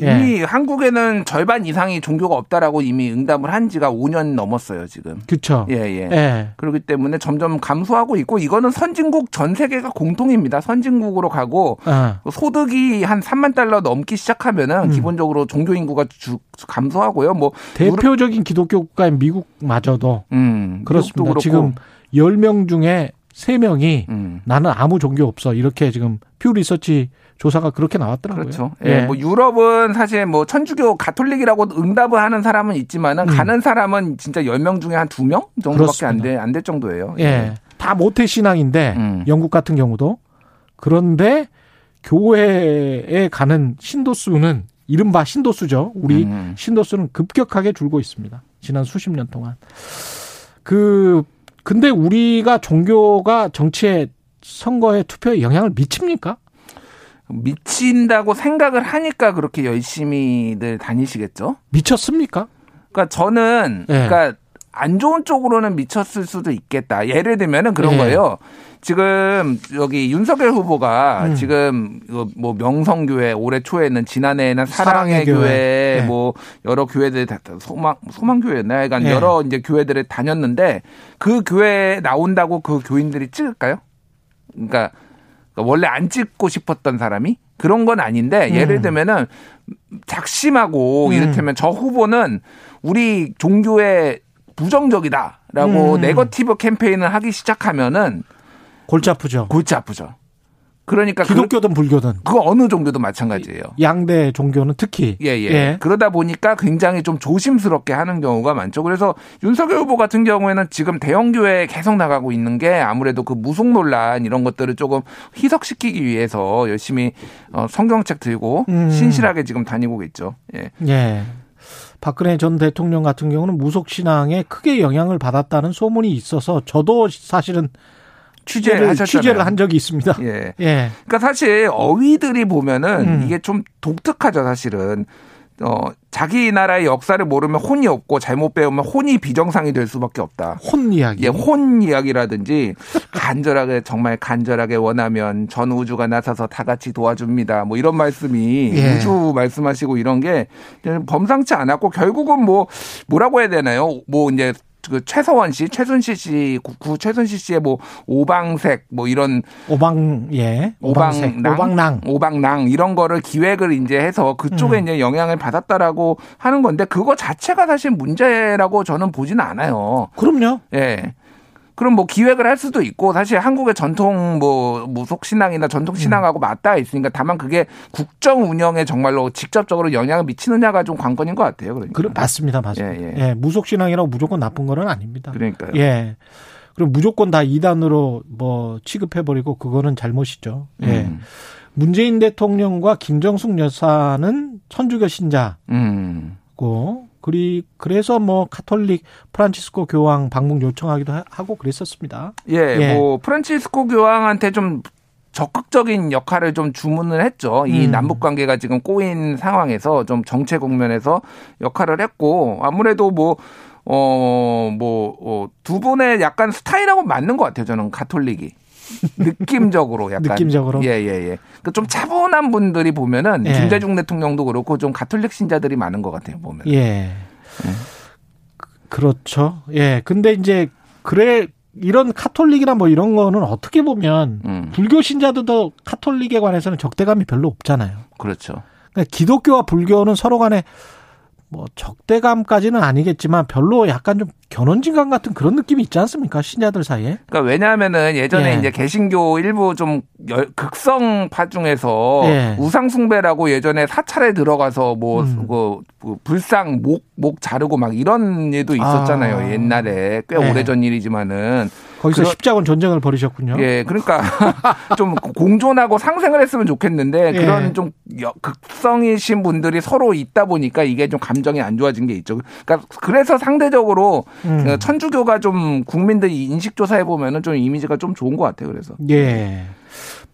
이미 한국에는 절반 이상이 종교가 없다라고 이미 응답을 한 지가 5년 넘었어요, 지금. 그렇죠. 예, 예. 예. 그렇기 때문에 점점 감소하고 있고 이거는 선진국 전 세계가 공통입니다. 선진국으로 가고 아, 소득이 한 3만 달러 넘기 시작하면은 음. 기본적으로 종교 인구가 주, 감소하고요. 뭐 대표적인 기독교 국가인 미국마저도 음, 그렇습니다. 미국도. 지금 10명 중에 3명이 음. 나는 아무 종교 없어. 이렇게 지금 퓨 리서치 조사가 그렇게 나왔더라고요. 그렇죠. 예. 뭐 유럽은 사실 뭐 천주교 가톨릭이라고 응답을 하는 사람은 있지만은 음. 가는 사람은 진짜 10명 중에 한 2명 정도밖에 안. 돼 안 될 정도예요. 예. 다 모태 신앙인데 음. 영국 같은 경우도 그런데 교회에 가는 신도 수는 이른바 신도 수죠. 우리 음. 신도 수는 급격하게 줄고 있습니다. 지난 수십 년 동안. 그 근데 우리가 종교가 정치에 선거에 투표에 영향을 미칩니까? 미친다고 생각을 하니까 그렇게 열심히들 다니시겠죠. 미쳤습니까? 그러니까 저는 예. 그러니까 안 좋은 쪽으로는 미쳤을 수도 있겠다. 예를 들면은 그런 예. 거예요. 지금 여기 윤석열 후보가 음. 지금 뭐 명성교회 올해 초에는 지난해에는 사랑의 사랑의, 교회. 교회, 예. 뭐 여러 교회들 다 소망 소망교회나 그러니까 예. 여러 이제 교회들을 다녔는데 그 교회에 나온다고 그 교인들이 찍을까요? 그러니까 원래 안 찍고 싶었던 사람이 그런 건 아닌데 예를 음. 들면은 작심하고 음. 이를테면 저 후보는 우리 종교에 부정적이다라고 음. 네거티브 캠페인을 하기 시작하면은 골치 아프죠. 골치 아프죠. 그러니까 그, 기독교든 불교든 그 어느 종교도 마찬가지예요. 양대 종교는 특히 예, 예, 그러다 보니까 굉장히 좀 조심스럽게 하는 경우가 많죠. 그래서 윤석열 후보 같은 경우에는 지금 대형 교회에 계속 나가고 있는 게 아무래도 그 무속 논란 이런 것들을 조금 희석시키기 위해서 열심히 어, 성경책 들고 음. 신실하게 지금 다니고 있죠. 예. 예. 박근혜 전 대통령 같은 경우는 무속 신앙에 크게 영향을 받았다는 소문이 있어서 저도 사실은 취재를 취재하셨잖아요. 취재를 한 적이 있습니다. 예. 예. 그러니까 사실 어휘들이 보면은 음. 이게 좀 독특하죠, 사실은. 어, 자기 나라의 역사를 모르면 혼이 없고 잘못 배우면 혼이 비정상이 될 수밖에 없다. 혼 이야기. 예, 혼 이야기라든지 간절하게 정말 간절하게 원하면 전 우주가 나서서 다 같이 도와줍니다. 뭐 이런 말씀이 예. 우주 말씀하시고 이런 게 범상치 않았고 결국은 뭐 뭐라고 해야 되나요? 뭐 이제 그 최서원 씨, 최순실 씨, 구, 구 최순실 씨의 뭐 오방색 뭐 이런 오방 예. 오방색. 오방랑, 오방랑. 오방랑 이런 거를 기획을 이제 해서 그쪽에 음. 이제 영향을 받았다라고 하는 건데 그거 자체가 사실 문제라고 저는 보지는 않아요. 그럼요. 예. 그럼 뭐 기획을 할 수도 있고 사실 한국의 전통 뭐 무속 신앙이나 전통 음. 신앙하고 맞닿아 있으니까 다만 그게 국정 운영에 정말로 직접적으로 영향을 미치느냐가 좀 관건인 것 같아요. 그러니까. 그 맞습니다. 맞습니다. 예, 예, 예. 무속 신앙이라고 무조건 나쁜 거는 아닙니다. 그러니까요. 예. 그럼 무조건 다 이단으로 뭐 취급해 버리고 그거는 잘못이죠. 예. 음. 문재인 대통령과 김정숙 여사는 천주교 신자고 음. 그리 그래서 뭐 카톨릭 프란치스코 교황 방문 요청하기도 하- 하고 그랬었습니다. 예, 예. 뭐 프란치스코 교황한테 좀 적극적인 역할을 좀 주문을 했죠. 이 음. 남북 관계가 지금 꼬인 상황에서 좀 정체 국면에서 역할을 했고 아무래도 뭐 어, 뭐, 어, 두 분의 약간 스타일하고 맞는 것 같아요. 저는 가톨릭이. 느낌적으로 약간. 느낌적으로? 예, 예, 예. 그좀 차분한 분들이 보면은 예. 김대중 대통령도 그렇고 좀 가톨릭 신자들이 많은 것 같아요. 보면. 예. 그- 그렇죠. 예. 근데 이제 그래 이런 카톨릭이나 뭐 이런 거는 어떻게 보면 음, 불교 신자들도 카톨릭에 관해서는 적대감이 별로 없잖아요. 그렇죠. 그러니까 기독교와 불교는 서로 간에 뭐 적대감까지는 아니겠지만 별로 약간 좀 견원진감 같은 그런 느낌이 있지 않습니까? 신자들 사이에. 그러니까 왜냐하면은 예전에 예. 이제 개신교 일부 좀 열- 극성파 중에서 예. 우상 숭배라고 예전에 사찰에 들어가서 뭐 음. 그, 그 불상 목목 자르고 막 이런 일도 있었잖아요. 아. 옛날에 꽤 예. 오래전 일이지만은 거기서 그런- 십자군 전쟁을 벌이셨군요. 예, 그러니까 좀 공존하고 상생을 했으면 좋겠는데 예. 그런 좀 여- 극성이신 분들이 서로 있다 보니까 이게 좀 감정이 안 좋아진 게 있죠. 그러니까 그래서 상대적으로 음. 그 천주교가 좀 국민들 인식 조사해 보면은 좀 이미지가 좀 좋은 것 같아요. 그래서 예.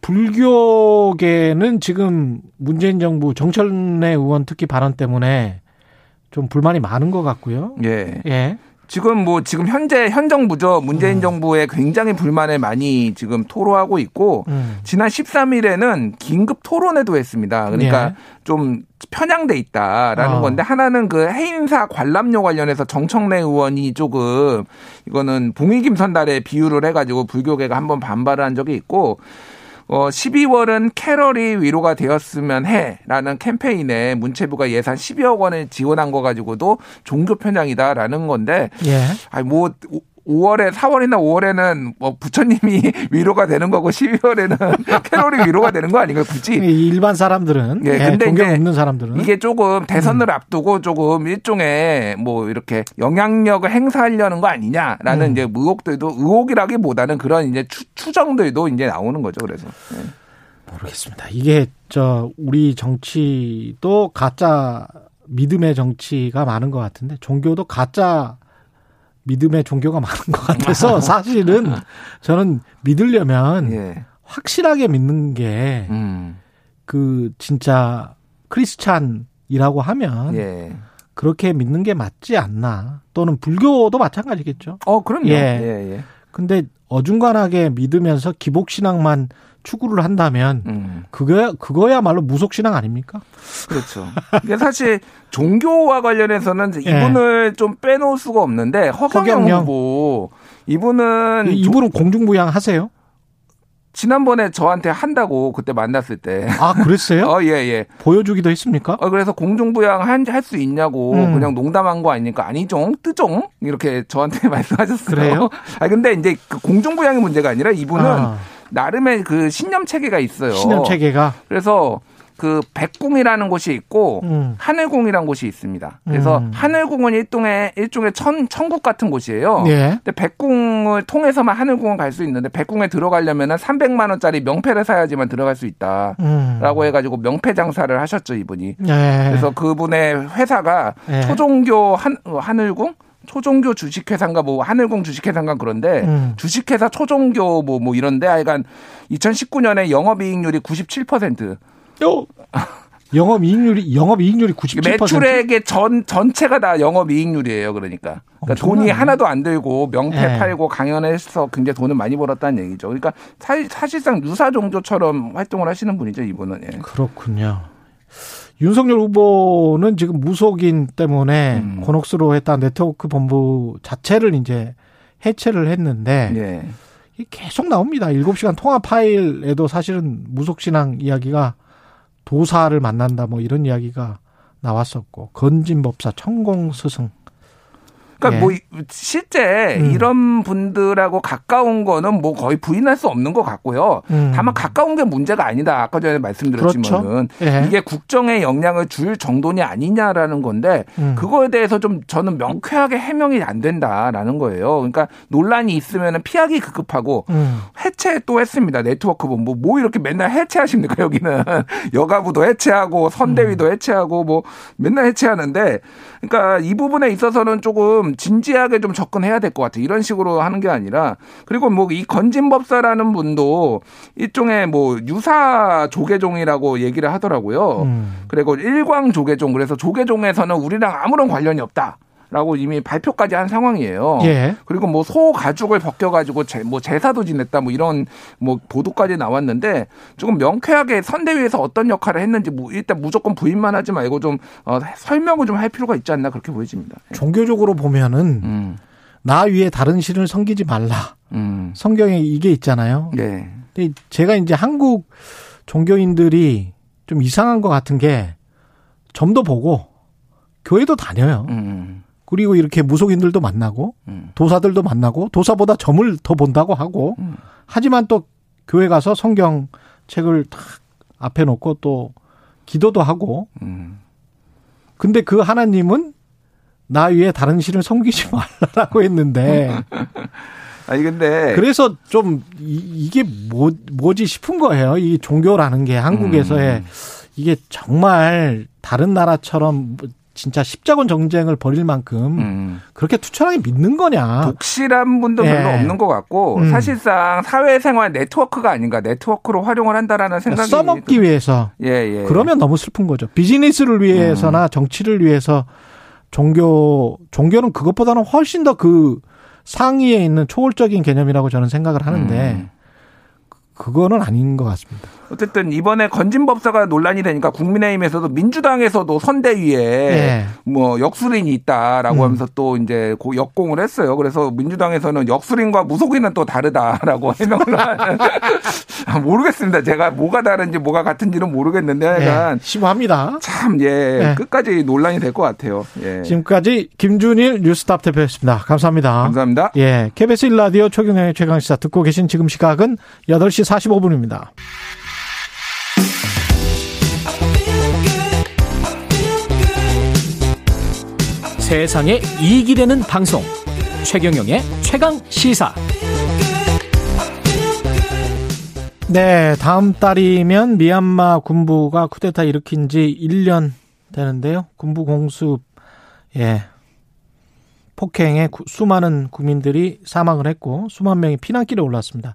불교계는 지금 문재인 정부 정철래 의원 특히 발언 때문에 좀 불만이 많은 것 같고요. 예. 예. 지금 뭐 지금 현재 현 정부죠 문재인 음. 정부에 굉장히 불만을 많이 지금 토로하고 있고 음. 지난 13일에는 긴급 토론회도 했습니다. 그러니까 예. 좀 편향돼 있다라는 어. 건데 하나는 그 해인사 관람료 관련해서 정청래 의원이 조금 이거는 봉익임 선달에 비유를 해가지고 불교계가 한번 반발을 한 적이 있고 어 12월은 캐럴이 위로가 되었으면 해라는 캠페인에 문체부가 예산 12억 원을 지원한 거 가지고도 종교 편향이다라는 건데 예. 아니 뭐 5월에 4월이나 5월에는 뭐 부처님이 위로가 되는 거고 12월에는 캐롤이 위로가 되는 거 아닌가 굳이 일반 사람들은 예, 예, 근데 이제 없는 사람들은 이게 조금 대선을 음. 앞두고 조금 일종의 뭐 이렇게 영향력을 행사하려는 거 아니냐라는 음. 이제 의혹들도 의혹이라기보다는 그런 이제 추, 추정들도 이제 나오는 거죠. 그래서 예. 모르겠습니다. 이게 저 우리 정치도 가짜 믿음의 정치가 많은 것 같은데 종교도 가짜 믿음의 종교가 많은 것 같아서 사실은 저는 믿으려면 예. 확실하게 믿는 게그 음. 진짜 크리스찬이라고 하면 예. 그렇게 믿는 게 맞지 않나. 또는 불교도 마찬가지겠죠. 어, 그럼요. 예. 예, 예. 근데 어중간하게 믿으면서 기복 신앙만 추구를 한다면 음. 그거야 그거야말로 무속 신앙 아닙니까? 그렇죠. 이게 사실 종교와 관련해서는 예. 이분을 좀 빼놓을 수가 없는데 허경영, 허경영. 후보 이분은 이- 이분은 공중부양 하세요? 지난번에 저한테 한다고 그때 만났을 때. 아, 그랬어요? 어, 예, 예. 보여주기도 했습니까? 어, 그래서 공중부양 할 수 있냐고 음. 그냥 농담한 거 아니니까 아니종, 뜨종 이렇게 저한테 말씀하셨어요. 그래요? 아 근데 이제 그 공중부양의 문제가 아니라 이분은 아, 나름의 그 신념 체계가 있어요. 신념 체계가 그래서 그 백궁이라는 곳이 있고 음. 하늘궁이라는 곳이 있습니다. 그래서 음. 하늘궁은 일종의 일종의 천 천국 같은 곳이에요. 예. 근데 백궁을 통해서만 하늘궁은 갈수 있는데 백궁에 들어가려면은 300만 원짜리 명패를 사야지만 들어갈 수 있다라고 음. 해가지고 명패 장사를 하셨죠 이분이. 예. 그래서 그분의 회사가 예. 초종교 한 어, 하늘궁 초종교 주식회사인가 뭐 하늘궁 주식회사인가 그런데 음. 주식회사 초종교 뭐뭐 이런데 하여간 2019년에 영업이익률이 97%. 요 영업 이익률이 영업 이익률이 97%. 매출액의 전 전체가 다 영업 이익률이에요. 그러니까, 그러니까 돈이. 하나도 안 들고 명패 예. 팔고 강연해서 굉장히 돈을 많이 벌었다는 얘기죠. 그러니까 사, 사실상 유사 종교처럼 활동을 하시는 분이죠. 이분은. 예. 그렇군요. 윤석열 후보는 지금 무속인 때문에 음. 곤혹스러워 했다 네트워크 본부 자체를 이제 해체를 했는데 예. 계속 나옵니다. 7시간 통화 파일에도 사실은 무속신앙 이야기가 도사를 만난다 뭐 이런 이야기가 나왔었고 건진법사 천공스승 그러니까 예. 뭐 이- 실제 음. 이런 분들하고 가까운 거는 뭐 거의 부인할 수 없는 것 같고요. 음. 다만 가까운 게 문제가 아니다. 아까 전에 말씀드렸지만은 예. 이게 국정에 영향을 줄 정도냐 아니냐라는 건데 음. 그거에 대해서 좀 저는 명쾌하게 해명이 안 된다라는 거예요. 그러니까 논란이 있으면 피하기 급급하고 음. 해체 또 했습니다. 네트워크 본부. 뭐 이렇게 맨날 해체하십니까, 여기는. 여가부도 해체하고, 선대위도 음. 해체하고, 뭐 맨날 해체하는데, 그러니까 이 부분에 있어서는 조금 진지하게 좀 접근해야 될 것 같아요. 이런 식으로 하는 게 아니라. 그리고 뭐 이 건진법사라는 분도 일종의 뭐 유사 조계종이라고 얘기를 하더라고요. 음. 그리고 일광 조계종. 그래서 조계종에서는 우리랑 아무런 관련이 없다. 라고 이미 발표까지 한 상황이에요. 예. 그리고 뭐 소 가죽을 벗겨가지고 제, 뭐 제사도 지냈다 뭐 이런 뭐 보도까지 나왔는데 조금 명쾌하게 선대위에서 어떤 역할을 했는지 뭐 일단 무조건 부인만 하지 말고 좀 어, 설명을 좀 할 필요가 있지 않나 그렇게 보여집니다. 종교적으로 보면은 음, 나 위에 다른 신을 섬기지 말라. 음, 성경에 이게 있잖아요. 네, 근데 제가 이제 한국 종교인들이 좀 이상한 것 같은 게 점도 보고 교회도 다녀요. 음, 그리고 이렇게 무속인들도 만나고 음. 도사들도 만나고 도사보다 점을 더 본다고 하고 음. 하지만 또 교회 가서 성경 책을 탁 앞에 놓고 또 기도도 하고 음. 근데 그 하나님은 나 위에 다른 신을 섬기지 말라라고 했는데 아니 근데 그래서 좀 이, 게 뭐, 뭐지 싶은 거예요. 이 종교라는 게 한국에서의 음. 이게 정말 다른 나라처럼 뭐 진짜 십자군 정쟁을 벌일 만큼 음. 그렇게 투철하게 믿는 거냐. 독실한 분도 별로 예. 없는 것 같고 음. 사실상 사회생활 네트워크가 아닌가 네트워크로 활용을 한다라는 생각이 써먹기 위해서. 예, 예. 그러면 너무 슬픈 거죠. 비즈니스를 위해서나 정치를 위해서 종교, 종교는 그것보다는 훨씬 더 그 상위에 있는 초월적인 개념이라고 저는 생각을 하는데 음. 그거는 아닌 것 같습니다. 어쨌든 이번에 건진법사가 논란이 되니까 국민의힘에서도 민주당에서도 선대위에 예. 뭐 역술인이 있다라고 음. 하면서 또 이제 고- 역공을 했어요. 그래서 민주당에서는 역술인과 무속인은 또 다르다라고 해명을 하는 아, 모르겠습니다. 제가 뭐가 다른지 뭐가 같은지는 모르겠는데 약간 예, 심오합니다. 참 예, 예. 끝까지 논란이 될 것 같아요. 예. 지금까지 김준일 뉴스탑 대표였습니다. 감사합니다. 감사합니다. 예, KBS 1라디오 최경영의 최강시사 듣고 계신 지금 시각은 8시 45분입니다. 세상에 이익이 되는 방송 최경영의 최강 시사 네, 다음 달이면 미얀마 군부가 쿠데타 일으킨 지 1년 되는데요. 군부 공습, 예. 폭행에 구- 수많은 국민들이 사망을 했고 수만 명이 피난길에 올랐습니다.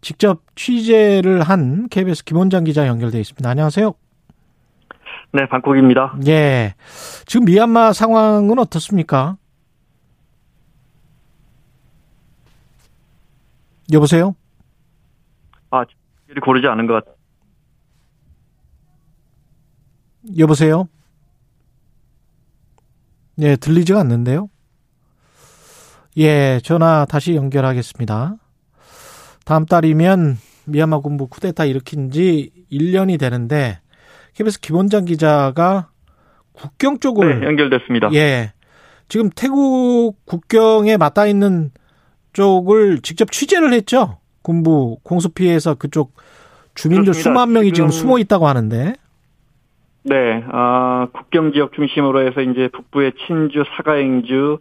직접 취재를 한 KBS 김원장 기자 연결돼 있습니다. 안녕하세요. 네, 방콕입니다. 예. 지금 미얀마 상황은 어떻습니까? 여보세요? 아, 고르지 않은 것 같. 여보세요? 예, 들리지가 않는데요. 예, 전화 다시 연결하겠습니다. 다음 달이면 미얀마 군부 쿠데타 일으킨 지 1년이 되는데 KBS 김원장 기자가 국경 쪽을 네, 연결됐습니다. 예. 지금 태국 국경에 맞닿아 있는 쪽을 직접 취재를 했죠. 군부 공수 피해서 그쪽 주민들 그렇습니다. 수만 명이 지금, 지금 숨어 있다고 하는데. 네, 아, 국경 지역 중심으로 해서 이제 북부의 친주, 사가행주,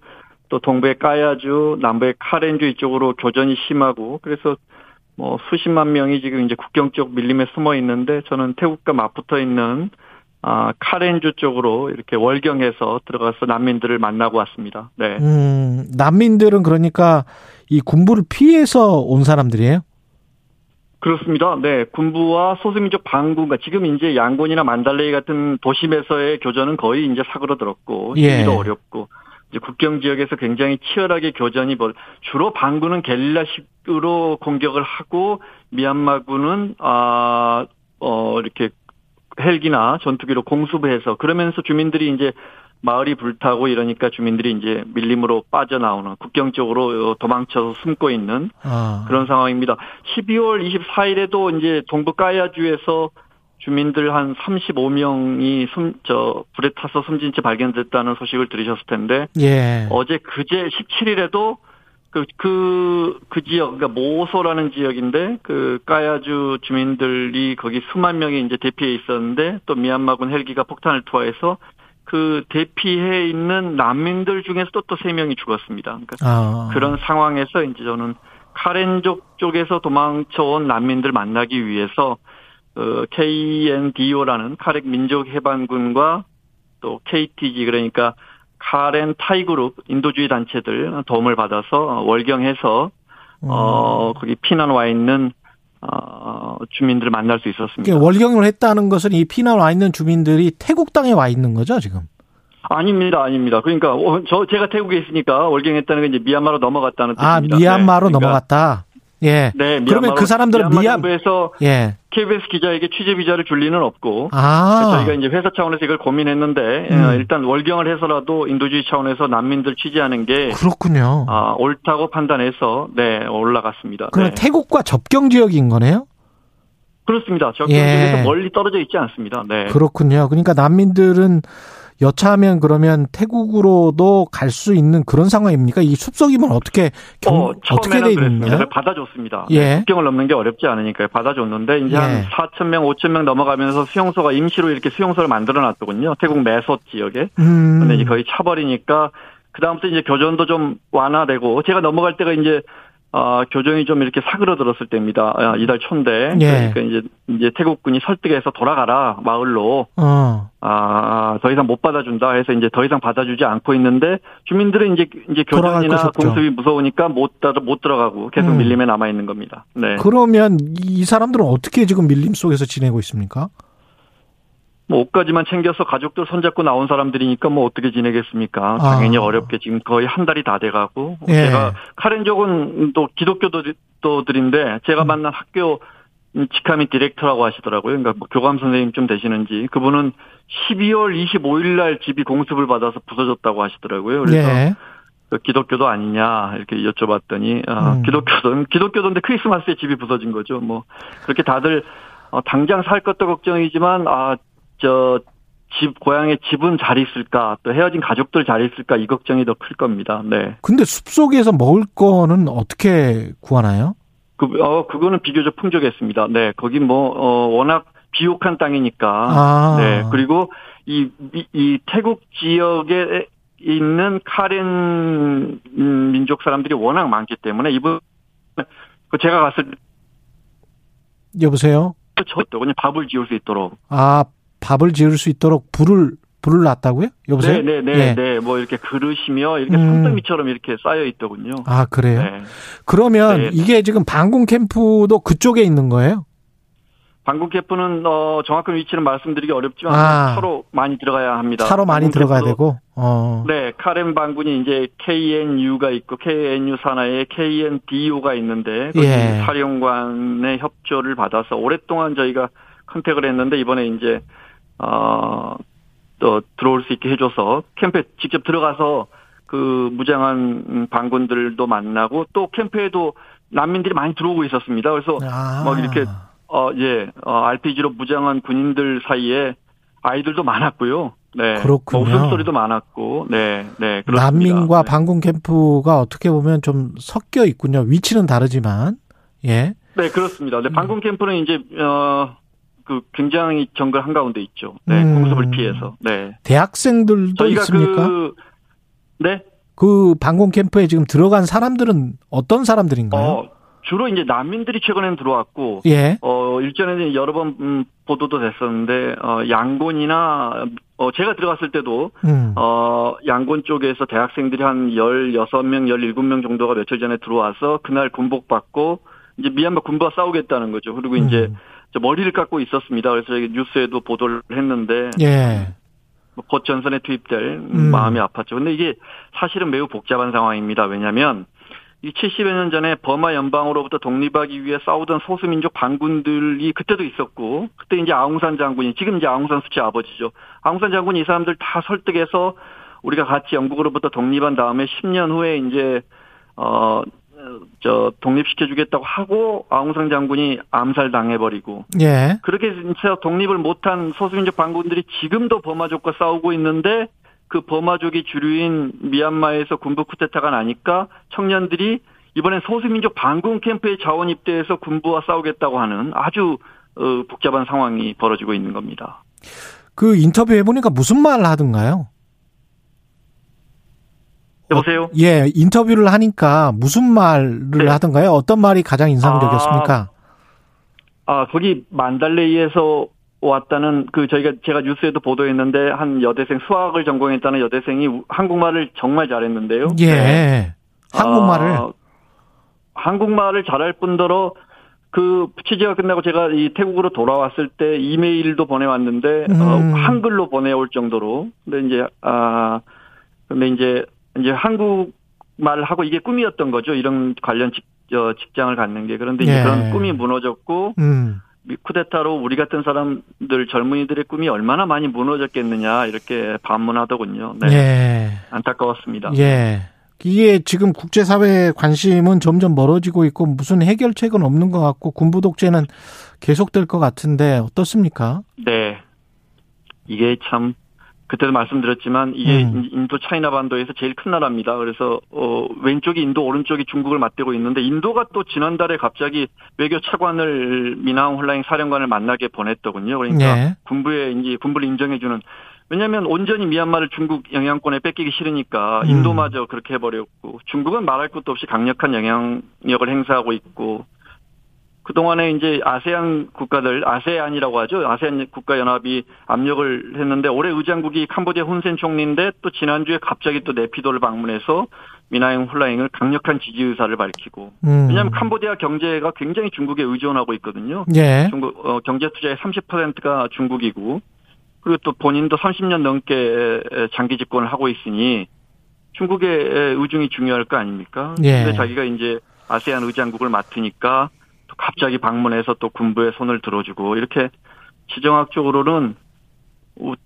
또 동부의 까야주, 남부의 카렌주 이쪽으로 교전이 심하고 그래서 뭐 수십만 명이 지금 이제 국경 쪽 밀림에 숨어 있는데 저는 태국과 맞붙어 있는 아, 카렌주 쪽으로 이렇게 월경해서 들어가서 난민들을 만나고 왔습니다. 네. 음, 난민들은 그러니까 이 군부를 피해서 온 사람들이에요? 그렇습니다. 네. 군부와 소수민족 반군과 지금 이제 양곤이나 만달레이 같은 도심에서의 교전은 거의 이제 사그러들었고 예. 힘도 어렵고 국경 지역에서 굉장히 치열하게 교전이 벌 주로 반군은 게릴라식으로 공격을 하고 미얀마군은 아 어 이렇게 헬기나 전투기로 공수부해서 그러면서 주민들이 이제 마을이 불타고 이러니까 주민들이 이제 밀림으로 빠져나오는 국경 쪽으로 도망쳐서 숨고 있는 아. 그런 상황입니다. 12월 24일에도 이제 동부 까야주에서 주민들 한 35명이 숨, 저, 불에 타서 숨진 채 발견됐다는 소식을 들으셨을 텐데, 예. 어제 그제 17일에도 그, 그, 그 지역, 그러니까 모소라는 지역인데, 그, 까야주 주민들이 거기 수만 명이 이제 대피해 있었는데, 또 미얀마군 헬기가 폭탄을 투하해서 그 대피해 있는 난민들 중에서도 또 세 명이 죽었습니다. 그러니까 아. 그런 상황에서 이제 저는 카렌족 쪽에서 도망쳐온 난민들 만나기 위해서 어, KNDO라는 카렉 민족 해방군과 또 KTG 그러니까 카렌 타이그룹 인도주의 단체들 도움을 받아서 월경해서 어 거기 피난 와 있는 어 주민들을 만날 수 있었습니다. 그러니까 월경을 했다는 것은 이 피난 와 있는 주민들이 태국 땅에 와 있는 거죠, 지금? 아닙니다, 아닙니다. 그러니까 어, 저 제가 태국에 있으니까 월경했다는 건 이제 미얀마로 넘어갔다는 아, 뜻입니다. 미얀마로 네, 그러니까 넘어갔다. 예. 네, 그러면 미얀마로- 그 사람들은 미얀마 미얀 정부에서 예. KBS 기자에게 취재 비자를 줄 리는 없고 아. 저희가 이제 회사 차원에서 이걸 고민했는데 음. 어, 일단 월경을 해서라도 인도주의 차원에서 난민들 취재하는 게 그렇군요. 아, 옳다고 판단해서 네 올라갔습니다. 그럼 네. 태국과 접경 지역인 거네요? 그렇습니다. 예. 적경지에서 멀리 떨어져 있지 않습니다. 네. 그렇군요. 그러니까 난민들은 여차하면 그러면 태국으로도 갈 수 있는 그런 상황입니까? 이 숲속이면 어떻게 경, 어, 어, 떻게 돼. 있나요? 받아줬습니다. 예. 네, 국경을 넘는 게 어렵지 않으니까 받아줬는데 이제 예. 한 4천 명, 5천 명 넘어가면서 수용소가 임시로 이렇게 수용소를 만들어놨더군요. 태국 매소 지역에. 음. 근데 이제 거의 차버리니까 그 다음부터 이제 교전도 좀 완화되고 제가 넘어갈 때가 이제 어, 교정이 좀 이렇게 사그러들었을 때입니다. 아, 이달 초인데. 예. 그러니까 이제, 이제 태국군이 설득해서 돌아가라, 마을로. 어. 아, 더 이상 못 받아준다 해서 이제 더 이상 받아주지 않고 있는데 주민들은 이제, 이제 교전이나. 공습이 무서우니까 못, 따, 못 들어가고 계속 음. 밀림에 남아 있는 겁니다. 네. 그러면 이 사람들은 어떻게 지금 밀림 속에서 지내고 있습니까? 뭐 옷까지만 챙겨서 가족들 손잡고 나온 사람들이니까 뭐 어떻게 지내겠습니까? 아. 당연히 어렵게 지금 거의 한 달이 다 돼가고 예. 제가 카렌족은 또 기독교도들인데 제가 음. 만난 학교 직함이 디렉터라고 하시더라고요. 그러니까 뭐 교감 선생님 좀 되시는지 그분은 12월 25일 날 집이 공습을 받아서 부서졌다고 하시더라고요. 그래서 예. 그 기독교도 아니냐 이렇게 여쭤봤더니 아, 음. 기독교도 기독교도인데 크리스마스에 집이 부서진 거죠. 뭐 그렇게 다들 어, 당장 살 것도 걱정이지만 아 저 집 고향에 집은 잘 있을까 또 헤어진 가족들 잘 있을까 이 걱정이 더 클 겁니다. 네. 근데 숲속에서 먹을 거는 어떻게 구하나요? 그, 어, 그거는 비교적 풍족했습니다. 네. 거기 뭐, 어, 워낙 비옥한 땅이니까. 아. 네. 그리고 이, 이, 이 태국 지역에 있는 카렌 음, 민족 사람들이 워낙 많기 때문에 이분, 그 제가 갔을 때 여보세요? 저도 그냥 밥을 지을 수 있도록. 아, 밥을 지을 수 있도록 불을 불을 놨다고요? 여보세요? 네 네네. 예. 네. 뭐 이렇게 그릇이며 이렇게 음. 산더미처럼 이렇게 쌓여 있더군요. 아, 그래요? 네. 그러면 네. 이게 지금 방공 캠프도 그쪽에 있는 거예요? 방공 캠프는 어 정확한 위치는 말씀드리기 어렵지만 아. 차로 많이 들어가야 합니다. 차로 많이 들어가야 되고. 어. 네, 카렌 방군이 이제 KNU가 있고 KNU 산하에 KNDO가 있는데 그 예. 사령관의 협조를 받아서 오랫동안 저희가 컨택을 했는데 이번에 이제 어 또 들어올 수 있게 해줘서 캠프에 직접 들어가서 그 무장한 반군들도 만나고 또 캠프에도 난민들이 많이 들어오고 있었습니다. 그래서 아. 막 이렇게 어 예, 어, RPG로 무장한 군인들 사이에 아이들도 많았고요. 네. 그렇군요. 뭐 웃음소리도 많았고, 네, 네. 그렇습니다. 난민과 네. 반군 캠프가 어떻게 보면 좀 섞여 있군요. 위치는 다르지만, 예. 네, 그렇습니다. 네, 반군 캠프는 이제, 어, 그 굉장히 정글 한가운데 있죠. 네, 음. 공습을 피해서. 네. 대학생들도 있습니까? 그, 네. 그 방공 캠프에 지금 들어간 사람들은 어떤 사람들인가요? 어, 주로 이제 난민들이 최근에는 들어왔고, 예. 어 일전에는 여러 번 음, 보도도 됐었는데, 어 양곤이나 어 제가 들어갔을 때도 음. 어 양곤 쪽에서 대학생들이 한 16명, 17명 정도가 며칠 전에 들어와서 그날 군복 받고 이제 미얀마 군부와 싸우겠다는 거죠. 그리고 음. 이제 머리를 깎고 있었습니다. 그래서 저희 뉴스에도 보도를 했는데, 예. 곧 전선에 투입될 음. 마음이 아팠죠. 근데 이게 사실은 매우 복잡한 상황입니다. 왜냐하면 이 70여 년 전에 버마 연방으로부터 독립하기 위해 싸우던 소수민족 반군들이 그때도 있었고 그때 이제 아웅산 장군이 지금 이제 아웅산 수치 아버지죠. 아웅산 장군이 이 사람들 다 설득해서 우리가 같이 영국으로부터 독립한 다음에 10년 후에 이제 어 저 독립시켜주겠다고 하고 아웅산 장군이 암살 당해버리고 예. 그렇게 진짜 독립을 못한 소수민족 반군들이 지금도 버마족과 싸우고 있는데 그 버마족이 주류인 미얀마에서 군부 쿠데타가 나니까 청년들이 이번엔 소수민족 반군 캠프에 자원 입대해서 군부와 싸우겠다고 하는 아주 어, 복잡한 상황이 벌어지고 있는 겁니다. 그 인터뷰 해보니까 무슨 말을 하던가요? 여보세요? 어, 예, 인터뷰를 하니까 무슨 말을 네. 하던가요? 어떤 말이 가장 인상적이었습니까? 아, 아, 거기 만달레이에서 왔다는 그 저희가 제가 뉴스에도 보도했는데 한 여대생 수학을 전공했다는 여대생이 한국말을 정말 잘했는데요. 예. 네. 한국말을 아, 한국말을 잘할 뿐더러 그 취재가 끝나고 제가 이 태국으로 돌아왔을 때 이메일도 보내왔는데 음. 어, 한글로 보내올 정도로 근데 이제 아 근데 이제 이제 한국말을 하고 이게 꿈이었던 거죠. 이런 관련 직, 어, 직장을 갖는 게. 그런데 이제 예. 그런 꿈이 무너졌고, 음. 쿠데타로 우리 같은 사람들 젊은이들의 꿈이 얼마나 많이 무너졌겠느냐 이렇게 반문하더군요. 네. 예. 안타까웠습니다. 예. 이게 지금 국제사회의 관심은 점점 멀어지고 있고 무슨 해결책은 없는 것 같고 군부 독재는 계속될 것 같은데 어떻습니까? 네. 이게 참 그때도 말씀드렸지만 이게 음. 인도 차이나 반도에서 제일 큰 나라입니다. 그래서 어 왼쪽이 인도 오른쪽이 중국을 맞대고 있는데 인도가 또 지난달에 갑자기 외교 차관을 미나옹 홀라잉 사령관을 만나게 보냈더군요. 그러니까 네. 군부에 이제 군부를 인정해 주는 왜냐하면 온전히 미얀마를 중국 영향권에 뺏기기 싫으니까 음. 인도마저 그렇게 해버렸고 중국은 말할 것도 없이 강력한 영향력을 행사하고 있고 그동안에 이제 아세안 국가들, 아세안이라고 하죠. 아세안 국가연합이 압력을 했는데 올해 의장국이 캄보디아 훈센 총리인데 또 지난주에 갑자기 또 네피도를 방문해서 미나잉 홀라잉을 강력한 지지 의사를 밝히고 음. 왜냐하면 캄보디아 경제가 굉장히 중국에 의존하고 있거든요. 예. 중국 어, 경제 투자의 30%가 중국이고 그리고 또 본인도 30년 넘게 장기 집권을 하고 있으니 중국의 의중이 중요할 거 아닙니까? 예. 근데 자기가 이제 아세안 의장국을 맡으니까 갑자기 방문해서 또 군부의 손을 들어주고 이렇게 지정학적으로는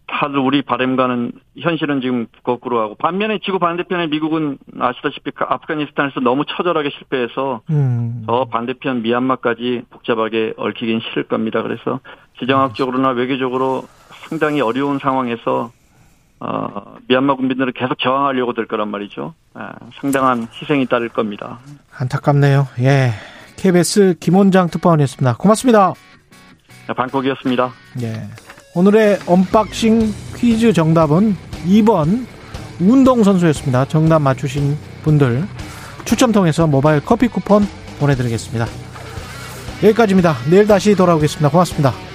다들 우리 바램과는 현실은 지금 거꾸로 하고 반면에 지구 반대편에 미국은 아시다시피 그 아프가니스탄에서 너무 처절하게 실패해서 음. 저 반대편 미얀마까지 복잡하게 얽히긴 싫을 겁니다. 그래서 지정학적으로나 외교적으로 상당히 어려운 상황에서 어, 미얀마 군민들은 계속 저항하려고 될 거란 말이죠. 아, 상당한 희생이 따를 겁니다. 안타깝네요. 예. KBS 김원장 특파원이었습니다. 고맙습니다. 네, 방콕이었습니다. 예. 오늘의 unboxing 퀴즈 정답은 2번 운동선수였습니다. 정답 맞추신 분들 추첨 통해서 모바일 커피 쿠폰 보내드리겠습니다. 여기까지입니다. 내일 다시 돌아오겠습니다. 고맙습니다.